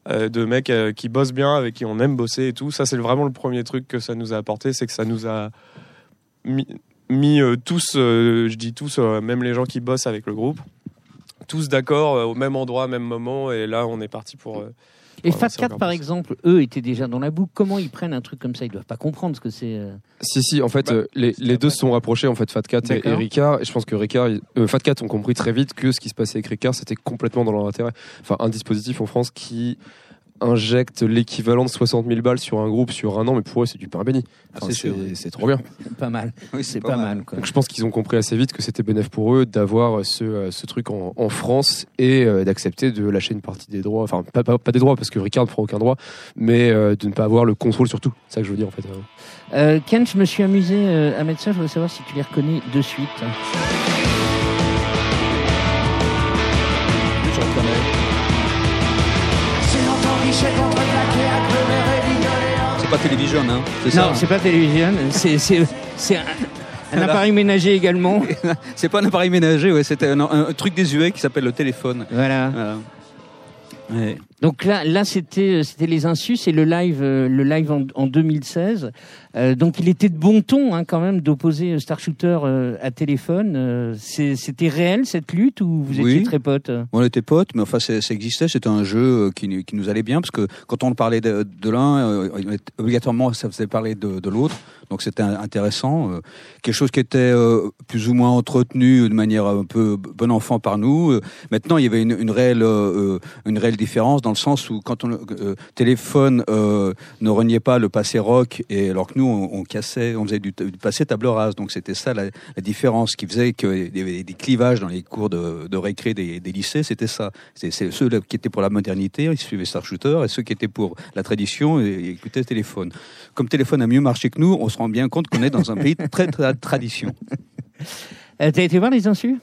[SPEAKER 6] euh, de mecs euh, qui bossent bien, avec qui on aime bosser et tout. Ça, c'est vraiment le premier truc que ça nous a apporté, c'est que ça nous a mis, mis, euh, tous, euh, je dis tous, euh, même les gens qui bossent avec le groupe, tous d'accord euh, au même endroit, même moment, et là, on est parti pour. euh,
[SPEAKER 1] Et Cat,
[SPEAKER 6] encore
[SPEAKER 1] par
[SPEAKER 6] plus.
[SPEAKER 1] exemple, eux étaient déjà dans la boucle. Comment ils prennent un truc comme ça? Ils doivent pas comprendre ce que c'est.
[SPEAKER 5] Si, si, en fait,
[SPEAKER 6] Bah,
[SPEAKER 5] les, les deux se sont rapprochés, en fait, Fat Cat et. Ricard. Et je pense que Ricard, euh, Fat Cat ont compris très vite que ce qui se passait avec Ricard, c'était complètement dans leur intérêt. Enfin, un dispositif en France qui injecte l'équivalent de 60 000 balles sur un groupe sur un an, mais pour eux, c'est du pain béni. Enfin,
[SPEAKER 2] c'est
[SPEAKER 5] trop bien.
[SPEAKER 1] Pas mal.
[SPEAKER 2] Oui,
[SPEAKER 1] C'est pas, mal. quoi.
[SPEAKER 5] Donc je pense qu'ils ont compris assez vite que c'était bénéf pour eux d'avoir ce, euh, ce truc en, en France et euh, d'accepter de lâcher une partie des droits, enfin pas, pas, pas des droits parce que Ricard ne prend aucun droit, mais euh, de ne pas avoir le contrôle sur tout. C'est ça que je veux dire en fait. euh.
[SPEAKER 1] Euh, Ken, je me suis amusé euh, à mettre ça. Je voudrais savoir si tu les reconnais de suite.
[SPEAKER 2] C'est pas télévision, hein C'est ça
[SPEAKER 1] Non, c'est pas télévision. C'est c'est c'est un, un appareil ménager également.
[SPEAKER 2] C'est pas un appareil ménager, ouais, c'était un, un truc désuet qui s'appelle le téléphone.
[SPEAKER 1] Voilà.
[SPEAKER 2] Voilà. Ouais.
[SPEAKER 1] Donc là, là, c'était c'était les insus et le live, euh, le live en, en 2016. Euh, donc il était de bon ton hein, quand même d'opposer Star Shooter euh, à téléphone. Euh, c'est- c'était réel cette lutte ou vous
[SPEAKER 2] Oui.
[SPEAKER 1] étiez très potes
[SPEAKER 2] On était potes, mais enfin, ça existait. C'était un jeu euh, qui, nous- qui nous allait bien parce que quand on parlait de, de l'un, euh, obligatoirement, ça faisait parler de, de l'autre. Donc c'était intéressant. euh, quelque chose qui était euh, plus ou moins entretenu de manière un peu bon enfant par nous. Euh, maintenant, il y avait une, une réelle, euh, euh, une réelle différence dans le sens où quand on euh, téléphone euh, ne reniait pas le passé rock, et alors que nous, on, on cassait, on faisait du, du passé table rase. Donc c'était ça la, la différence qui faisait qu'il y avait des clivages dans les cours de, de récré des, des lycées. C'était ça. C'est ceux qui étaient pour la modernité, ils suivaient Star Shooter, et ceux qui étaient pour la tradition, ils écoutaient téléphone. Comme téléphone a mieux marché que nous, on se rend bien compte qu'on est dans un pays très, très tradition.
[SPEAKER 1] Euh, T'as été voir les insus?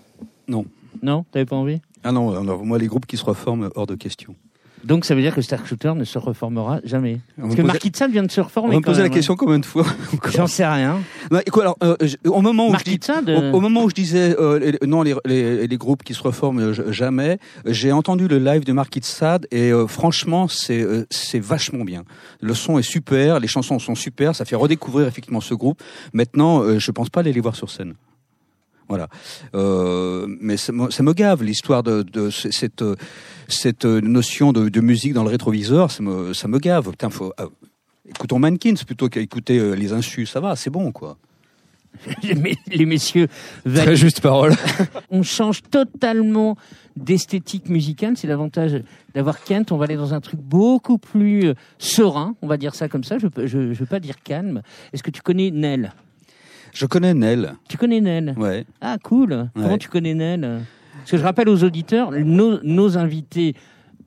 [SPEAKER 2] Non.
[SPEAKER 1] Non, t'avais pas envie?
[SPEAKER 2] Ah non, alors, moi les groupes qui se reforment hors de question.
[SPEAKER 1] Donc ça veut dire que Star Shooter ne se reformera jamais.
[SPEAKER 2] On
[SPEAKER 1] Parce que
[SPEAKER 2] posait-
[SPEAKER 1] Marquis de Sade vient de se
[SPEAKER 2] On
[SPEAKER 1] reformer.
[SPEAKER 2] va me poser la
[SPEAKER 1] même,
[SPEAKER 2] question combien de fois
[SPEAKER 1] hein. J'en sais rien.
[SPEAKER 2] Non, écoute, alors, euh, au moment où je
[SPEAKER 1] Marquis
[SPEAKER 2] dis,
[SPEAKER 1] de Sade.
[SPEAKER 2] Au, au moment où je disais euh, les- non les, les, les groupes qui se reforment euh, jamais, j'ai entendu le live de Marquis de Sade et euh, franchement c'est euh, c'est vachement bien. Le son est super, les chansons sont super, ça fait redécouvrir effectivement ce groupe. Maintenant, euh, je pense pas aller les voir sur scène. Voilà, euh, mais ça me, ça me gave l'histoire de, cette cette notion de, de musique dans le rétroviseur, ça me ça me gave. Putain, faut euh, écoutons Mankins plutôt qu'à écouter euh, les insus, ça va, c'est bon quoi.
[SPEAKER 1] les, mes- les messieurs.
[SPEAKER 5] Très juste parole.
[SPEAKER 1] on change totalement d'esthétique musicale. C'est l'avantage d'avoir Kent. On va aller dans un truc beaucoup plus serein, on va dire ça comme ça. Je ne je, je veux pas dire calme. Est-ce que tu connais Nel?
[SPEAKER 2] Je connais Nel.
[SPEAKER 1] Tu connais Nel
[SPEAKER 2] Ouais.
[SPEAKER 1] Ah, cool. Comment tu connais Nel Parce que je rappelle aux auditeurs, nos, nos invités,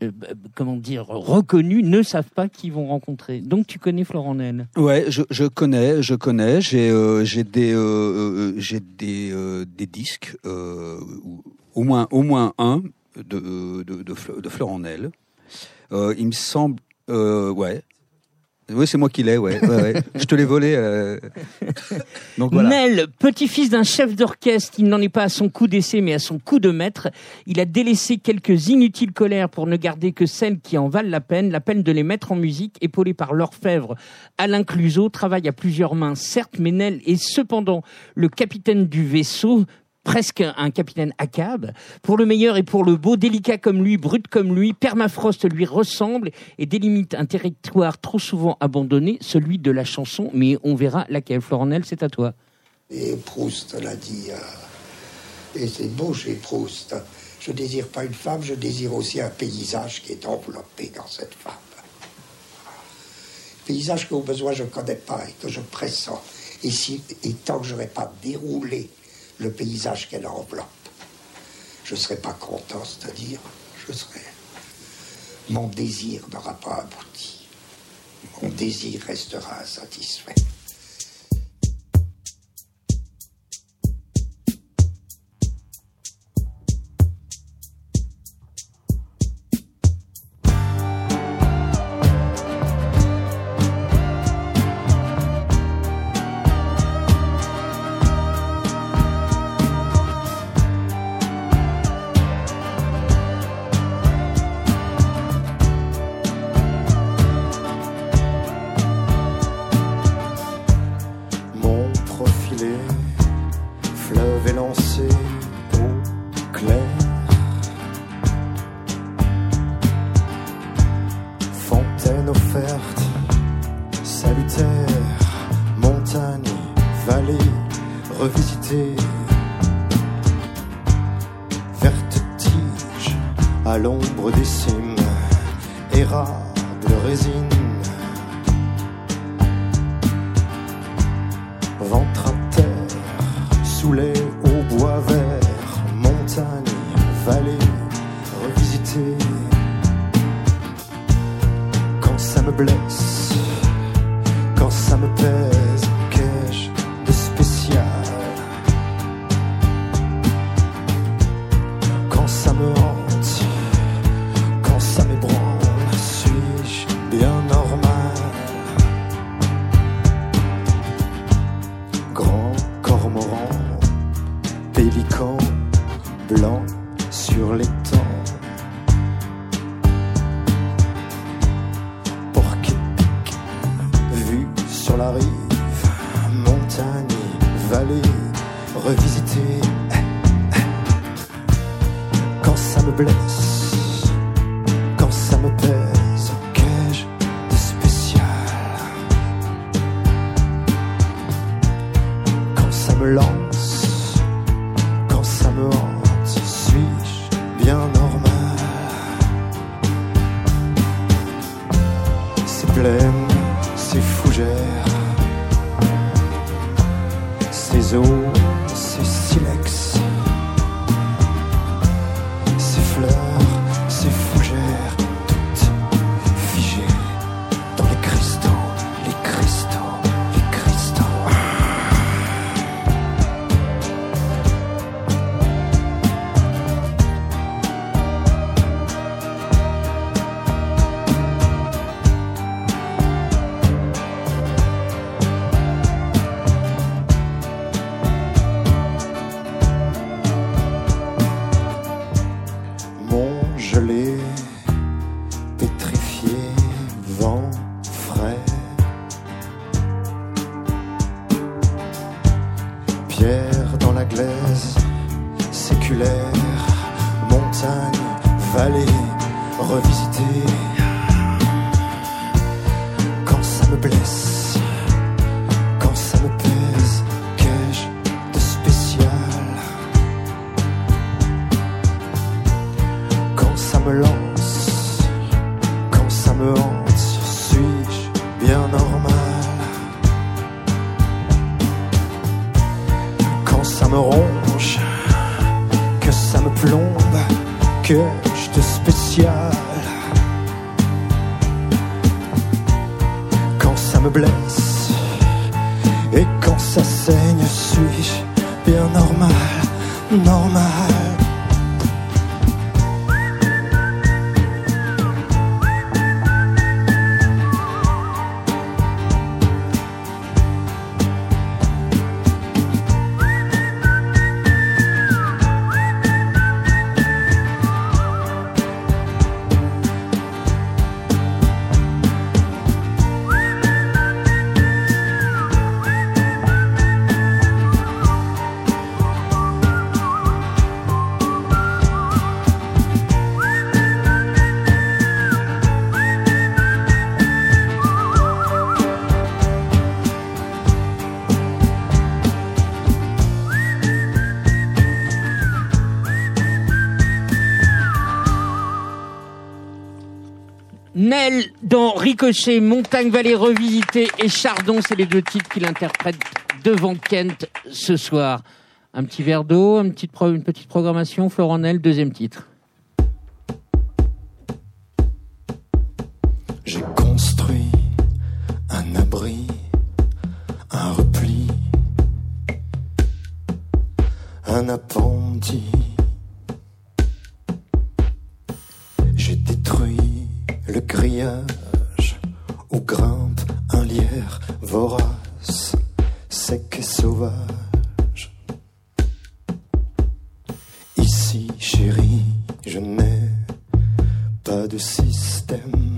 [SPEAKER 1] euh, comment dire, reconnus, ne savent pas qui vont rencontrer. Donc tu connais Florent Nel.
[SPEAKER 2] Ouais, je, je connais, je connais. J'ai euh, j'ai des euh, j'ai des des disques, au moins au moins un de de de, Florent Nel. Il me semble, ouais. Oui, c'est moi qui l'ai, ouais. Je te l'ai volé. euh.
[SPEAKER 1] Petit-fils d'un chef d'orchestre, il n'en est pas à son coup d'essai, mais à son coup de maître. Il a délaissé quelques inutiles colères pour ne garder que celles qui en valent la peine, la peine de les mettre en musique, épaulé par l'orfèvre Alain Cluseau, travaille à plusieurs mains, certes, mais Nel est cependant le capitaine du vaisseau, presque un capitaine cab. Pour le meilleur et pour le beau, délicat comme lui, brut comme lui, Permafrost lui ressemble et délimite un territoire trop souvent abandonné, celui de la chanson, mais on verra laquelle. Florent Nel, c'est à toi.
[SPEAKER 7] Et Proust l'a dit. euh, et c'est beau chez Proust. Je désire pas une femme, je désire aussi un paysage qui est enveloppé dans cette femme. Paysage qu'au besoin je ne connais pas et que je pressens. Et, si, et tant que je n'aurai pas déroulé le paysage qu'elle enveloppe, je ne serai pas content, c'est-à-dire, je serai. Mon désir n'aura pas abouti. Mon désir restera insatisfait.
[SPEAKER 8] Revisitée. Verte tige, à l'ombre des cimes, érable résine. ventre à terre, sous les Dans
[SPEAKER 1] Ricochet, Montagne Vallée revisité et Chardon, c'est les deux titres qu'il interprète devant Kent ce soir. Un petit verre d'eau, une petite programmation, Floronel, deuxième titre.
[SPEAKER 8] J'ai construit un abri, un repli, un appendice le grillage où grimpe un lierre vorace, sec et sauvage. Ici, chérie, je n'ai pas de système.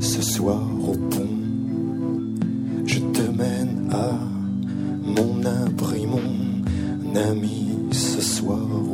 [SPEAKER 8] Ce soir au pont, je te mène à mon abri, mon ami ce soir.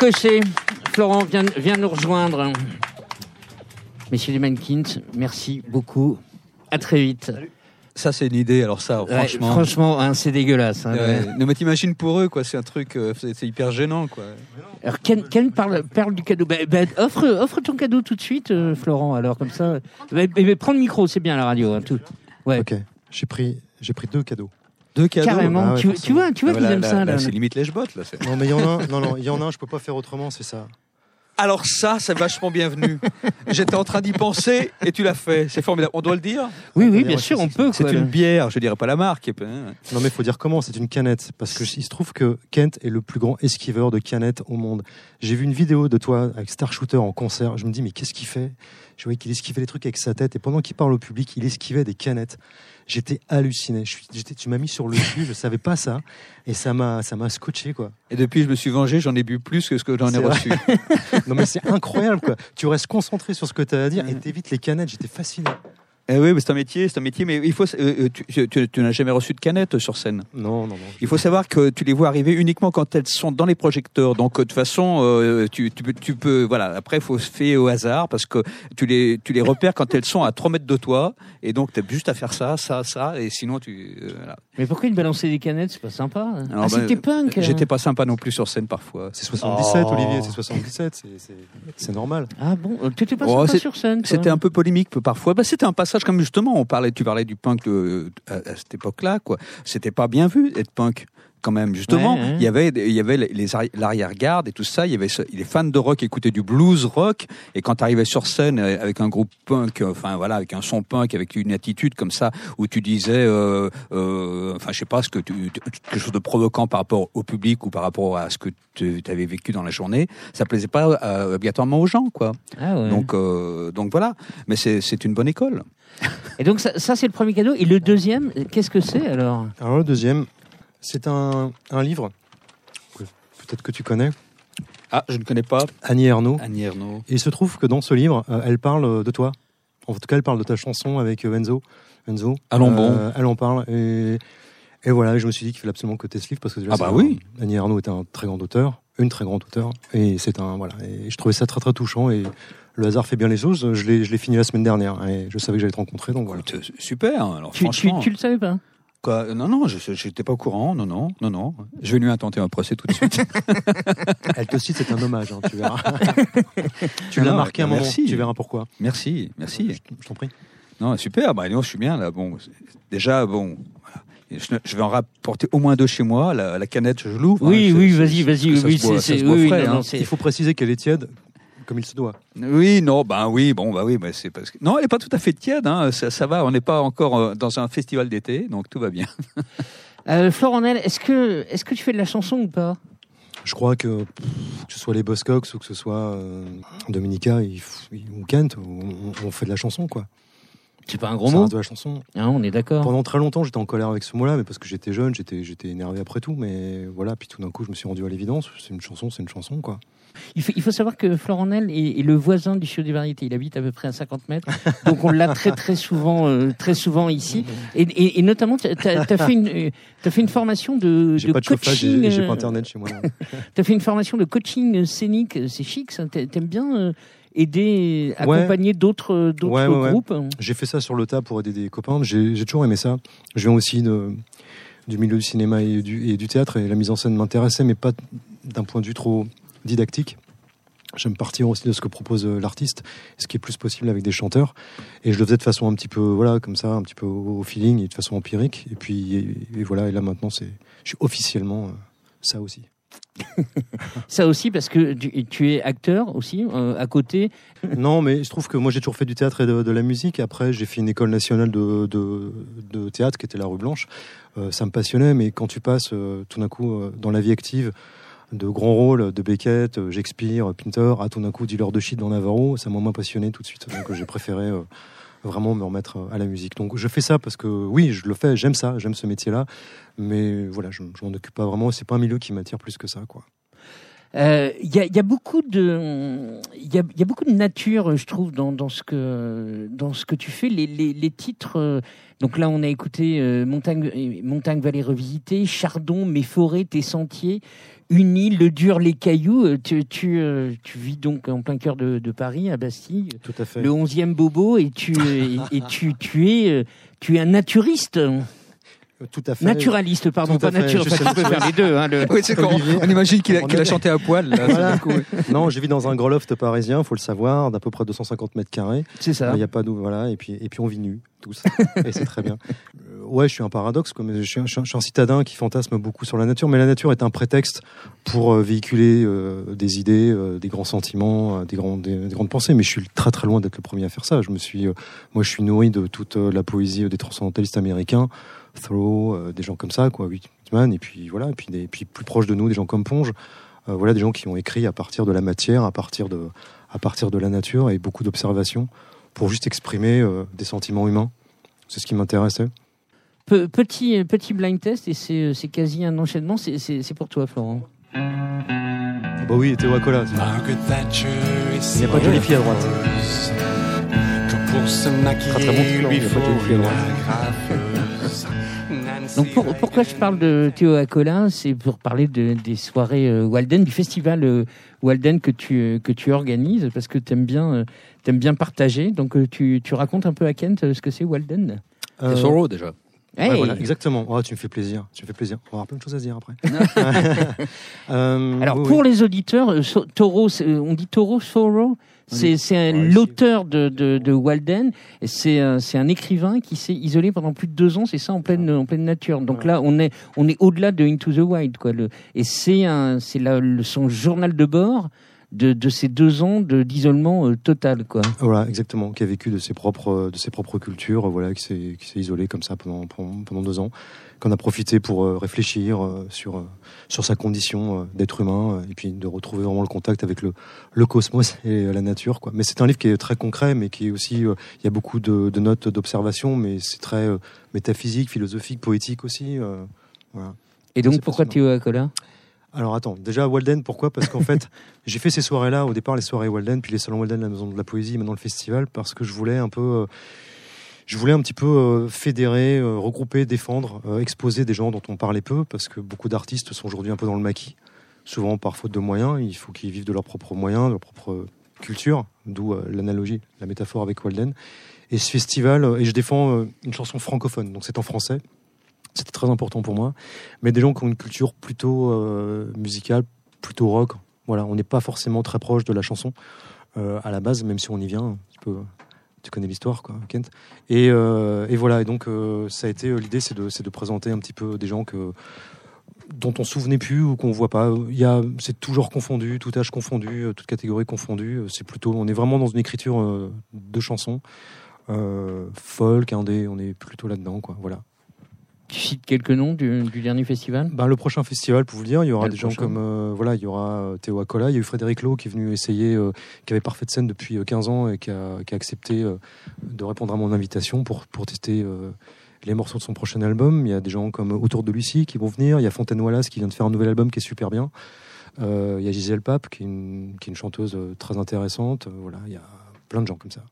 [SPEAKER 1] D'Henri-Cochet. Florent vient, vient nous rejoindre. Messieurs les mannequins, merci beaucoup. À très vite.
[SPEAKER 2] Ça, c'est une idée. Alors ça,
[SPEAKER 1] Ouais,
[SPEAKER 2] franchement.
[SPEAKER 1] franchement, hein, c'est dégueulasse. hein.
[SPEAKER 2] Ouais. Non, mais t'imagines pour eux, quoi. C'est un truc, euh, c'est hyper gênant, quoi.
[SPEAKER 1] Alors Ken, Ken parle, parle du cadeau. Ben, ben, offre, offre ton cadeau tout de suite, euh, Florent. Alors comme ça, Ben, ben, ben, prends le micro, c'est bien la radio. hein, tout. Ouais.
[SPEAKER 8] Ok, j'ai pris, j'ai pris deux cadeaux.
[SPEAKER 2] Deux cadeaux.
[SPEAKER 1] Carrément.
[SPEAKER 8] Ah ouais,
[SPEAKER 1] tu, tu vois, tu vois qu'ils aiment
[SPEAKER 2] là,
[SPEAKER 1] ça.
[SPEAKER 2] là,
[SPEAKER 1] là.
[SPEAKER 2] c'est limite les bottes, là.
[SPEAKER 8] Non, mais il y en a un, non, non, il y en a un, je peux pas faire autrement, c'est ça.
[SPEAKER 2] Alors ça, c'est vachement bienvenu. J'étais en train d'y penser et tu l'as fait. C'est formidable. On doit le dire.
[SPEAKER 1] Oui, oui, bien sûr, on peut.
[SPEAKER 2] C'est une bière. Je dirais pas la marque.
[SPEAKER 8] Non, mais il faut dire comment, c'est une canette. Parce que il se trouve que Kent est le plus grand esquiveur de canettes au monde. J'ai vu une vidéo de toi avec Star Shooter en concert. Je me dis, mais qu'est-ce qu'il fait? Je voyais qu'il esquivait les trucs avec sa tête. Et pendant qu'il parle au public, il esquivait des canettes. J'étais halluciné. J'étais- tu m'as mis sur le cul, je savais pas ça. Et ça m'a, ça m'a scotché, quoi.
[SPEAKER 2] Et depuis, je me suis vengé. J'en ai bu plus que ce que j'en ai reçu.
[SPEAKER 8] Non, mais c'est incroyable, quoi. Tu restes concentré sur ce que tu as à dire et t'évites les canettes. J'étais fasciné.
[SPEAKER 2] Eh oui, mais c'est un métier, c'est un métier. Mais il faut. euh, euh, tu, tu- tu- tu n'as jamais reçu de canette sur scène.
[SPEAKER 8] Non, non, non.
[SPEAKER 2] Il faut savoir que tu les vois arriver uniquement quand elles sont dans les projecteurs. Donc euh, de toute façon, euh, tu, tu, peux- tu peux. Voilà. Après, il faut se faire au hasard parce que tu les, tu les repères quand elles sont à 3 mètres de toi. Et donc, tu as juste à faire ça, ça, ça. Et sinon, tu. euh, voilà.
[SPEAKER 1] Mais pourquoi il balançait des canettes C'est pas sympa. hein?
[SPEAKER 2] Alors,
[SPEAKER 1] ah,
[SPEAKER 2] ben,
[SPEAKER 1] c'était punk. hein.
[SPEAKER 2] J'étais pas sympa non plus sur scène parfois.
[SPEAKER 8] C'est 77,
[SPEAKER 1] Oh.
[SPEAKER 8] Olivier, c'est 77. c'est- normal.
[SPEAKER 1] Ah bon? T'étais pas
[SPEAKER 2] Oh,
[SPEAKER 1] sympa sur scène
[SPEAKER 2] C'était un peu polémique parfois. Bah, c'était un passage comme justement, on parlait, tu parlais du punk euh, à, à cette époque-là, quoi. C'était pas bien vu être punk. Quand même, justement,
[SPEAKER 1] Ouais, ouais.
[SPEAKER 2] il y avait, il y avait les- les arri- l'arrière-garde et tout ça. Il y avait ce- les fans de rock écoutaient du blues rock, et quand tu arrivais sur scène euh, avec un groupe punk, euh, enfin voilà, avec un son punk, avec une attitude comme ça, où tu disais, euh, euh, enfin je sais pas, ce que tu, quelque chose de provoquant par rapport au public ou par rapport à ce que tu avais vécu dans la journée, ça plaisait pas euh, obligatoirement aux gens, quoi.
[SPEAKER 1] Ah ouais.
[SPEAKER 2] Donc, euh, donc voilà. Mais c'est c'est une bonne école.
[SPEAKER 1] Et donc ça, ça, c'est le premier cadeau. Et le deuxième, qu'est-ce que c'est alors?
[SPEAKER 8] Alors le deuxième, c'est un, un livre, que peut-être que tu connais,
[SPEAKER 2] Ah, je ne connais pas
[SPEAKER 8] Annie Ernaux.
[SPEAKER 2] Annie Ernaux.
[SPEAKER 8] Et il se trouve que dans ce livre, euh, elle parle de toi. En tout cas, elle parle de ta chanson avec euh, Enzo. Enzo.
[SPEAKER 2] Allons bon.
[SPEAKER 8] Euh, elle en parle. Et, et voilà, je me suis dit qu'il fallait absolument coter ce livre parce que déjà,
[SPEAKER 2] Ah bah
[SPEAKER 8] un-
[SPEAKER 2] oui.
[SPEAKER 8] Annie Ernaux est un très grand auteur, une très grande auteur. Et c'est un voilà. Et je trouvais ça très très touchant. Et le hasard fait bien les choses. Je l'ai je l'ai fini la semaine dernière. Et je savais que j'allais te rencontrer. Donc voilà.
[SPEAKER 2] Super. Alors
[SPEAKER 1] tu, tu, tu le savais pas?
[SPEAKER 2] Quoi non, non, je n'étais pas au courant. Non, non, non, non. Je vais lui intenter un procès tout de suite.
[SPEAKER 8] Elle te cite, c'est un hommage. hein, tu verras. tu l'as marqué un moment.
[SPEAKER 2] merci.
[SPEAKER 8] Tu verras pourquoi.
[SPEAKER 2] merci, merci.
[SPEAKER 8] Je, je t'en prie.
[SPEAKER 2] Non, super. Bah, non, je suis bien là. Bon, déjà, bon. Je, vais en rapporter au moins deux chez moi. La, la canette, je l'ouvre.
[SPEAKER 1] Oui,
[SPEAKER 2] hein,
[SPEAKER 1] oui,
[SPEAKER 2] c'est-
[SPEAKER 1] vas-y, vas-y. Oui,
[SPEAKER 2] boit- boit
[SPEAKER 1] oui,
[SPEAKER 2] frais, hein.
[SPEAKER 8] Il faut préciser qu'elle est tiède comme il se doit.
[SPEAKER 2] Oui, non, ben oui, bon, bah oui, bah c'est parce que non, elle est pas tout à fait tiède, hein, ça, ça va, on n'est pas encore euh, dans un festival d'été, donc tout va bien.
[SPEAKER 1] Euh, Florenel, est-ce que, est-ce que tu fais de la chanson ou pas?
[SPEAKER 8] Je crois que, pff, que ce soit les Buzzcocks ou que ce soit euh, Dominica il ou Kent, on, on fait de la chanson, quoi.
[SPEAKER 1] C'est pas un gros
[SPEAKER 8] Ça
[SPEAKER 1] mot
[SPEAKER 8] de la chanson.
[SPEAKER 1] Hein, On est d'accord.
[SPEAKER 8] Pendant très longtemps, j'étais en colère avec ce mot-là, mais parce que j'étais jeune, j'étais, j'étais énervé après tout. Mais voilà, puis tout d'un coup, je me suis rendu à l'évidence. C'est une chanson, c'est une chanson, quoi.
[SPEAKER 1] Il faut, il faut savoir que Florenel est, est le voisin du studio des variétés. Il habite à peu près à 50 mètres. Donc on l'a très très souvent, euh, très souvent ici. Et, et, et notamment, tu as, fait une, euh, fait une formation de, de
[SPEAKER 8] pas de
[SPEAKER 1] coaching.
[SPEAKER 8] j'ai,
[SPEAKER 1] euh,
[SPEAKER 8] pas internet chez moi.
[SPEAKER 1] Tu as fait une formation de coaching scénique. C'est chic, ça. T'a- T'aimes bien euh, aider, accompagner d'autres d'autres
[SPEAKER 8] Ouais, ouais, ouais.
[SPEAKER 1] groupes?
[SPEAKER 8] J'ai fait ça sur le tas pour aider des copains. J'ai, toujours aimé ça. Je viens aussi de, du milieu du cinéma et du, et du théâtre, et la mise en scène m'intéressait, mais pas d'un point de vue trop didactique. J'aime partir aussi de ce que propose euh, l'artiste, ce qui est plus possible avec des chanteurs. Et je le faisais de façon un petit peu, voilà, comme ça, un petit peu au feeling et de façon empirique. Et puis, et, et voilà, et là maintenant, c'est, je suis officiellement euh, ça aussi.
[SPEAKER 1] Ça aussi, parce que tu, tu es acteur aussi, euh, à côté.
[SPEAKER 8] non, mais je trouve que moi j'ai toujours fait du théâtre et de, de la musique. Après, j'ai fait une école nationale de, de, de théâtre qui était la rue Blanche. Euh, ça me passionnait, mais quand tu passes tout d'un coup dans la vie active, de grands rôles, de Beckett, euh, Shakespeare, Pinter, à tout d'un coup dealer de shit dans Navarro, ça m'a moins passionné tout de suite. Donc j'ai préféré euh, vraiment me remettre euh, à la musique. Donc je fais ça parce que oui, je le fais, j'aime ça, j'aime ce métier-là, mais voilà, je, je m'en occupe pas vraiment. C'est pas un milieu qui m'attire plus que ça, quoi.
[SPEAKER 1] Euh, Il y, a, y a beaucoup de, il y a, y a beaucoup de nature, je trouve, dans, dans ce que dans ce que tu fais. Les, les, les titres. euh, donc là, on a écouté euh, Montagne, euh, Montagne Vallée revisitée, Chardon, Mes forêts, tes sentiers, Une île, Le dur, les cailloux. Euh, Tu, tu, euh, tu vis donc en plein cœur de, de Paris, à Bastille,
[SPEAKER 8] Tout à fait.
[SPEAKER 1] le 11e bobo, et tu et, et tu, tu es euh, tu es un naturiste,
[SPEAKER 8] Tout à fait.
[SPEAKER 1] naturaliste, pardon, pas tu
[SPEAKER 8] sais-
[SPEAKER 1] peux faire les deux. Hein, le-
[SPEAKER 2] Oui, c'est quand
[SPEAKER 8] Olivier.
[SPEAKER 2] on imagine qu'il a,
[SPEAKER 8] On
[SPEAKER 2] chanté à poil. Là,
[SPEAKER 8] Voilà.
[SPEAKER 2] d'un coup, oui.
[SPEAKER 8] Non, je vis dans un gros loft parisien, faut le savoir, d'à peu près 250 mètres carrés.
[SPEAKER 1] C'est ça.
[SPEAKER 8] Il n'y a pas d'eau, voilà, et puis, et puis on vit nus, tous. et c'est très bien. Euh, ouais, je suis un paradoxe, mais je suis, un, je suis un- je suis un citadin qui fantasme beaucoup sur la nature, mais la nature est un prétexte pour euh, véhiculer euh, des idées, euh, des grands sentiments, euh, des, grands, des, des grandes pensées, mais je suis très très loin d'être le premier à faire ça. Je me suis, euh, moi, je suis nourri de toute euh, la poésie des transcendantalistes américains, Thoreau, euh, des gens comme ça, quoi, Whitman, et puis voilà, et puis, des, puis plus proches de nous, des gens comme Ponge. Euh, voilà, des gens qui ont écrit à partir de la matière, à partir de, à partir de la nature, et beaucoup d'observations pour juste exprimer euh, des sentiments humains. C'est ce qui m'intéressait.
[SPEAKER 1] Pe- petit, petit blind test, et c'est c'est quasi un enchaînement. C'est- pour toi, Florent.
[SPEAKER 8] Ah bah oui, Théo Acola. Il n'y a pas de jolie fille à droite. Très, très bon titre,
[SPEAKER 9] lui
[SPEAKER 8] il y a pas de jolie fille à droite.
[SPEAKER 1] Donc pour- pourquoi je parle de Théo Acola, c'est pour parler de, des soirées euh, Walden, du festival euh, Walden que tu euh, que tu organises, parce que t'aimes bien euh, t'aimes bien partager. Donc euh, tu, tu racontes un peu à Kent ce que c'est Walden?
[SPEAKER 8] Euh,
[SPEAKER 2] C'est Sorrow déjà.
[SPEAKER 8] ouais,
[SPEAKER 1] Hey
[SPEAKER 8] voilà, exactement. Oh, tu me fais plaisir. Tu me fais plaisir. On va avoir plein de choses à dire après. Euh,
[SPEAKER 1] Alors
[SPEAKER 8] oui,
[SPEAKER 1] pour
[SPEAKER 8] oui.
[SPEAKER 1] les auditeurs, So- euh, on dit Taureau, Sorrow. C'est l'auteur de, de, de Walden. C'est un, c'est un écrivain qui s'est isolé pendant plus de deux ans. C'est ça en pleine en pleine nature. Donc là, on est on est au-delà de Into the Wild, quoi. Le, et c'est un son journal de bord de, de ces deux ans de d'isolement euh, total, quoi.
[SPEAKER 8] Voilà, exactement. Qui a vécu de ses propres, de ses propres cultures, voilà, qui s'est, qui s'est isolé comme ça pendant, pendant, pendant deux ans, qu'on a profité pour euh, réfléchir euh, sur, euh, sur sa condition d'être humain, et puis de retrouver vraiment le contact avec le, le cosmos et la nature, quoi. Mais c'est un livre qui est très concret, mais qui est aussi, il y a beaucoup de, de notes d'observation, mais c'est très métaphysique, philosophique, poétique aussi. voilà.
[SPEAKER 1] Et donc pourquoi
[SPEAKER 8] passionnant.
[SPEAKER 1] Théo Acola?
[SPEAKER 8] Alors attends, déjà Walden, pourquoi? Parce qu'en fait, j'ai fait ces soirées-là, au départ les soirées Walden, puis les salons Walden, la maison de la poésie, maintenant le festival, parce que je voulais un peu, euh, je voulais un petit peu euh, fédérer, euh, regrouper, défendre, euh, exposer des gens dont on parlait peu, parce que beaucoup d'artistes sont aujourd'hui un peu dans le maquis, souvent par faute de moyens, il faut qu'ils vivent de leurs propres moyens, de leur propre culture, d'où l'analogie, la métaphore avec Walden. Et ce festival, et je défends une chanson francophone, donc c'est en français. C'était très important pour moi. Mais des gens qui ont une culture plutôt musicale, plutôt rock. Voilà, on n'est pas forcément très proche de la chanson à la base, même si on y vient. Tu, peux, tu connais l'histoire, Kent. Et, euh, et voilà, et donc euh, ça a été euh, l'idée, c'est de, de présenter un petit peu des gens que dont on se souvenait plus ou qu'on voit pas. Il y a, c'est toujours confondu, tout âge confondu, toute catégorie confondue. C'est plutôt, on est vraiment dans une écriture de chansons, folk, indé, on est plutôt là-dedans, quoi. Voilà.
[SPEAKER 1] Tu cites quelques noms du, du dernier festival?
[SPEAKER 8] Ben, le prochain festival, pour vous le dire, il y aura des gens
[SPEAKER 1] prochain.
[SPEAKER 8] comme euh, voilà, il y aura euh, Théo Acola, il y a eu Frédéric Lowe qui est venu essayer, euh, qui avait parfait de scène depuis euh, 15 ans et qui a, qui a accepté euh, de répondre à mon invitation pour, pour tester les morceaux de son prochain album. Il y a des gens comme Autour de Lucie qui vont venir, il y a Fontaine Wallace qui vient de faire un nouvel album qui est super bien. Il y a Gisèle Pape qui est une, qui est une chanteuse très intéressante. Voilà, il y a plein de gens comme ça.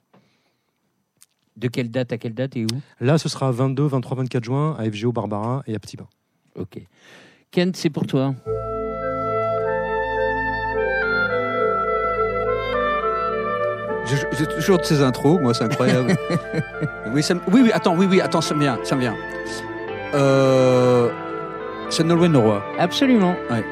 [SPEAKER 1] De quelle date à quelle date et où?
[SPEAKER 8] Là, ce sera 22, 23, 24 juin à FGO Barbara et à Petit Bain.
[SPEAKER 1] Ok. Kent, c'est pour toi.
[SPEAKER 2] J'ai toujours de ces intros, moi, c'est incroyable. oui, ça oui, oui, attends, oui, oui, attends, ça me vient, ça me vient. Euh, c'est Nolwenn Leroy.
[SPEAKER 1] Absolument.
[SPEAKER 2] Ouais.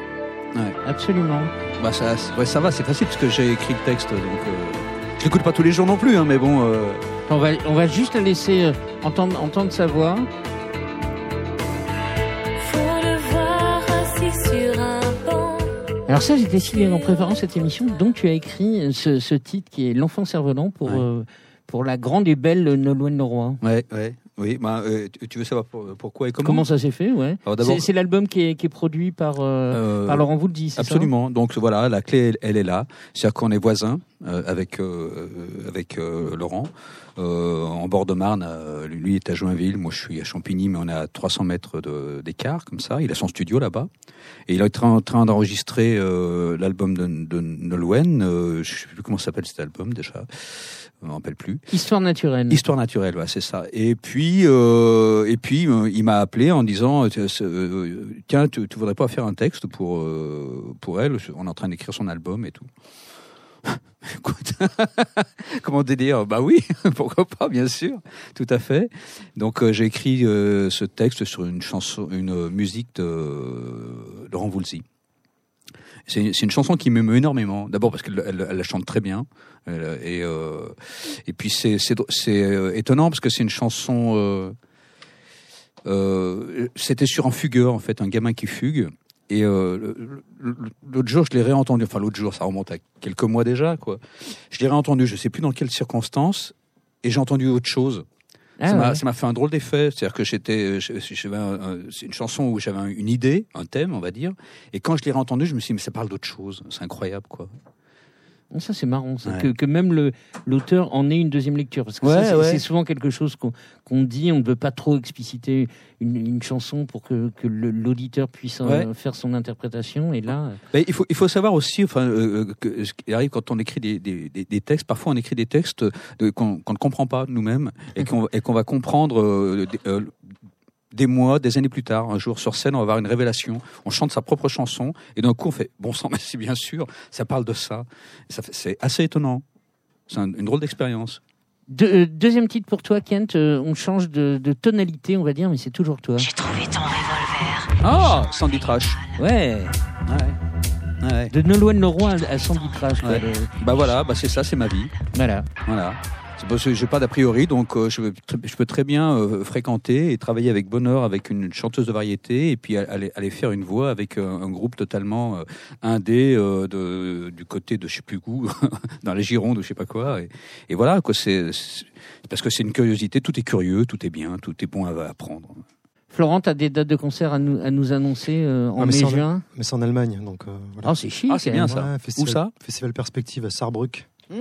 [SPEAKER 2] Ouais.
[SPEAKER 1] Absolument.
[SPEAKER 2] Bah, ça, ouais, ça va, c'est facile parce que j'ai écrit le texte, donc euh, je l'écoute pas tous les jours non plus, hein, mais bon. euh,
[SPEAKER 1] On va, on va juste la laisser euh, entendre, entendre sa voix.
[SPEAKER 10] Faut le voir assis sur un banc.
[SPEAKER 1] Alors ça, j'ai décidé en préparant cette émission, donc tu as écrit ce, ce titre qui est L'enfant cerf-volant pour,
[SPEAKER 2] Ouais.
[SPEAKER 1] euh, pour la grande et belle Nolwenn Leroy.
[SPEAKER 2] ouais, ouais, oui. Bah, euh, tu- tu veux savoir pour- pourquoi et comment
[SPEAKER 1] Comment ça s'est fait, ouais.
[SPEAKER 2] Alors, d'abord-
[SPEAKER 1] C'est c'est l'album qui est, qui est produit par, euh,
[SPEAKER 2] Euh,
[SPEAKER 1] par Laurent Vouldy, c'est ça?
[SPEAKER 2] Absolument. Donc voilà, la clé, elle, elle est là. C'est-à-dire qu'on est voisins. Euh, avec euh, avec euh, Laurent euh, en bord de Marne. euh, lui est à Joinville, moi je suis à Champigny, mais on est à 300 mètres d'écart comme ça. Il a son studio là-bas et il est en train d'enregistrer euh, l'album de, de Nolwenn. Euh, je sais plus comment s'appelle cet album déjà. Je me rappelle plus.
[SPEAKER 1] Histoire naturelle.
[SPEAKER 2] Histoire naturelle, ouais, c'est ça. Et puis, euh, et puis, euh, il m'a appelé en disant, euh, euh, euh, tiens, tu, tu voudrais pas faire un texte pour euh, pour elle? On est en train d'écrire son album et tout. Comment dire Bah oui, pourquoi pas, bien sûr, tout à fait. Donc euh, j'ai écrit euh, ce texte sur une chanson, une euh, musique de euh, Laurent Voulzy. C'est une chanson qui m'émeut énormément. D'abord parce qu'elle elle, la chante très bien. Et, puis c'est c'est étonnant parce que c'est une chanson. C'était sur un fugueur en fait, un gamin qui fugue. Et euh, l'autre jour, je l'ai réentendu. Enfin, l'autre jour, ça remonte à quelques mois déjà, quoi. Je l'ai réentendu. Je sais plus dans quelles circonstances. Et j'ai entendu autre chose.
[SPEAKER 1] Ah
[SPEAKER 2] ça m'a
[SPEAKER 1] ouais.
[SPEAKER 2] ça m'a fait un drôle d'effet. C'est-à-dire que j'étais, un- c'est une chanson où j'avais un- une idée, un thème, on va dire. Et quand je l'ai réentendu, je me suis dit, mais ça parle d'autre chose. C'est incroyable, quoi.
[SPEAKER 1] Ça, c'est marrant, ça,
[SPEAKER 2] Ouais.
[SPEAKER 1] que, que même l'auteur en ait une deuxième lecture. Parce que
[SPEAKER 2] Ouais,
[SPEAKER 1] ça, c'est-
[SPEAKER 2] ouais.
[SPEAKER 1] souvent quelque chose qu'on qu'on dit, on ne veut pas trop expliciter une, une chanson pour que, que l'auditeur puisse euh, faire son interprétation. Et là,
[SPEAKER 2] Mais il faut, il faut savoir aussi, enfin, euh, que ce qui arrive quand on écrit des, des, des- des textes. Parfois, on écrit des textes de- qu'on qu'on ne comprend pas nous-mêmes et qu'on qu'on va comprendre euh, des, mois, des années plus tard. Un jour sur scène, on va avoir une révélation. On chante sa propre chanson et d'un coup, on fait bon sang, mais c'est bien sûr, ça parle de ça. C'est assez étonnant. C'est un- une drôle d'expérience.
[SPEAKER 1] De- euh, deuxième titre pour toi, Kent. euh, on change de, de tonalité, on va dire, mais c'est toujours toi.
[SPEAKER 11] J'ai trouvé ton revolver.
[SPEAKER 2] Ah, Sandy Trash.
[SPEAKER 1] Ouais.
[SPEAKER 2] Ouais. Ouais.
[SPEAKER 1] De Nolwenn Leroy à à Sandy Trash. quoi,
[SPEAKER 2] Ouais. Bah voilà, bah c'est ça, c'est ma vie.
[SPEAKER 1] Voilà.
[SPEAKER 2] Voilà. C'est parce que j'ai pas d'a priori, donc euh, je, peux très bien euh, fréquenter et travailler avec bonheur avec une chanteuse de variété et puis aller, aller faire une voix avec euh, un groupe totalement euh, indé euh, de, du côté de je sais plus où, dans les Girondes ou je sais pas quoi. Et, et voilà, quoi. C'est c'est- parce que c'est une curiosité. Tout est curieux, tout est bien, tout est bon à apprendre.
[SPEAKER 1] Florent, tu as des dates de concert à nous, à nous annoncer euh, en
[SPEAKER 8] Ah, mais c'est en-
[SPEAKER 1] mai-juin?
[SPEAKER 8] Mais c'est en Allemagne, donc euh, voilà.
[SPEAKER 1] Ah, c'est chic.
[SPEAKER 2] Ah, c'est bien
[SPEAKER 1] même.
[SPEAKER 2] ça.
[SPEAKER 8] Ouais, festival,
[SPEAKER 2] Où ça?
[SPEAKER 8] Festival Perspective à Saarbrück.
[SPEAKER 1] Mmh.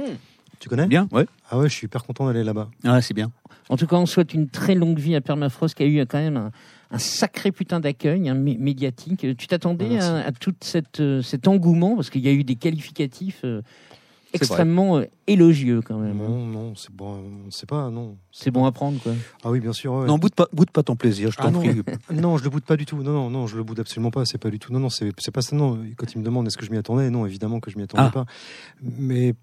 [SPEAKER 8] Tu connais
[SPEAKER 2] Bien, ouais.
[SPEAKER 8] Ah ouais, je suis hyper content d'aller là-bas.
[SPEAKER 2] Ah, c'est bien.
[SPEAKER 1] En tout cas, on souhaite une très longue vie à Permafrost qui a eu quand même un, un sacré putain d'accueil hein, mé- médiatique. Euh, Tu t'attendais
[SPEAKER 8] Merci.
[SPEAKER 1] à, à tout cette, euh, cet engouement? Parce qu'il y a eu des qualificatifs euh,
[SPEAKER 2] C'est
[SPEAKER 1] extrêmement euh, élogieux quand même. hein.
[SPEAKER 8] Non, non, c'est bon, on sait pas, non.
[SPEAKER 1] C'est bon à prendre quoi.
[SPEAKER 8] Ah oui, bien sûr. ouais.
[SPEAKER 2] Non, boude pas, boude pas ton plaisir, je
[SPEAKER 8] Ah
[SPEAKER 2] t'en
[SPEAKER 8] non.
[SPEAKER 2] prie.
[SPEAKER 8] Non, je le boude pas du tout. Non, non, non, je le boude absolument pas. C'est pas du tout. Non, non, c'est c'est pas ça. Non, quand il me demande est-ce que je m'y attendais, non, évidemment que je m'y attendais
[SPEAKER 2] Ah.
[SPEAKER 8] pas. Mais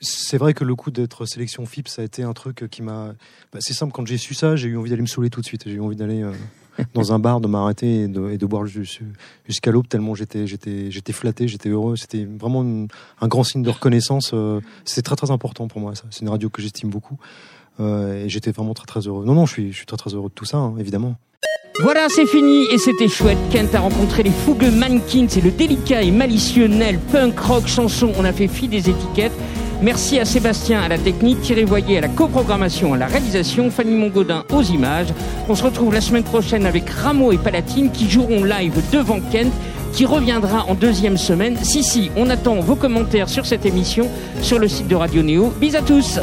[SPEAKER 8] c'est vrai que le coup d'être sélection FIP, ça a été un truc qui m'a. bah, c'est simple. Quand j'ai su ça, j'ai eu envie d'aller me saouler tout de suite. J'ai eu envie d'aller euh, dans un bar, de m'arrêter et de, et de boire jus- jusqu'à l'aube tellement j'étais, j'étais, j'étais flatté, j'étais heureux. C'était vraiment une- un grand signe de reconnaissance. euh, c'est très très important pour moi. Ça, c'est une radio que j'estime beaucoup. Euh, et j'étais vraiment très très heureux. Non, non, je suis, je suis très très heureux de tout ça, hein, évidemment.
[SPEAKER 1] Voilà, c'est fini et c'était chouette. Kent a rencontré les fougueux mannequins et le délicat et malicieux Nel, punk rock chanson. On a fait fi des étiquettes. Merci à Sébastien à la technique, Thierry Voyer à la coprogrammation, à la réalisation, Fanny Mongodin aux images. On se retrouve la semaine prochaine avec Rameau et Palatine qui joueront live devant Kent qui reviendra en deuxième semaine. Si, si, on attend vos commentaires sur cette émission sur le site de Radio Néo. Bis à tous!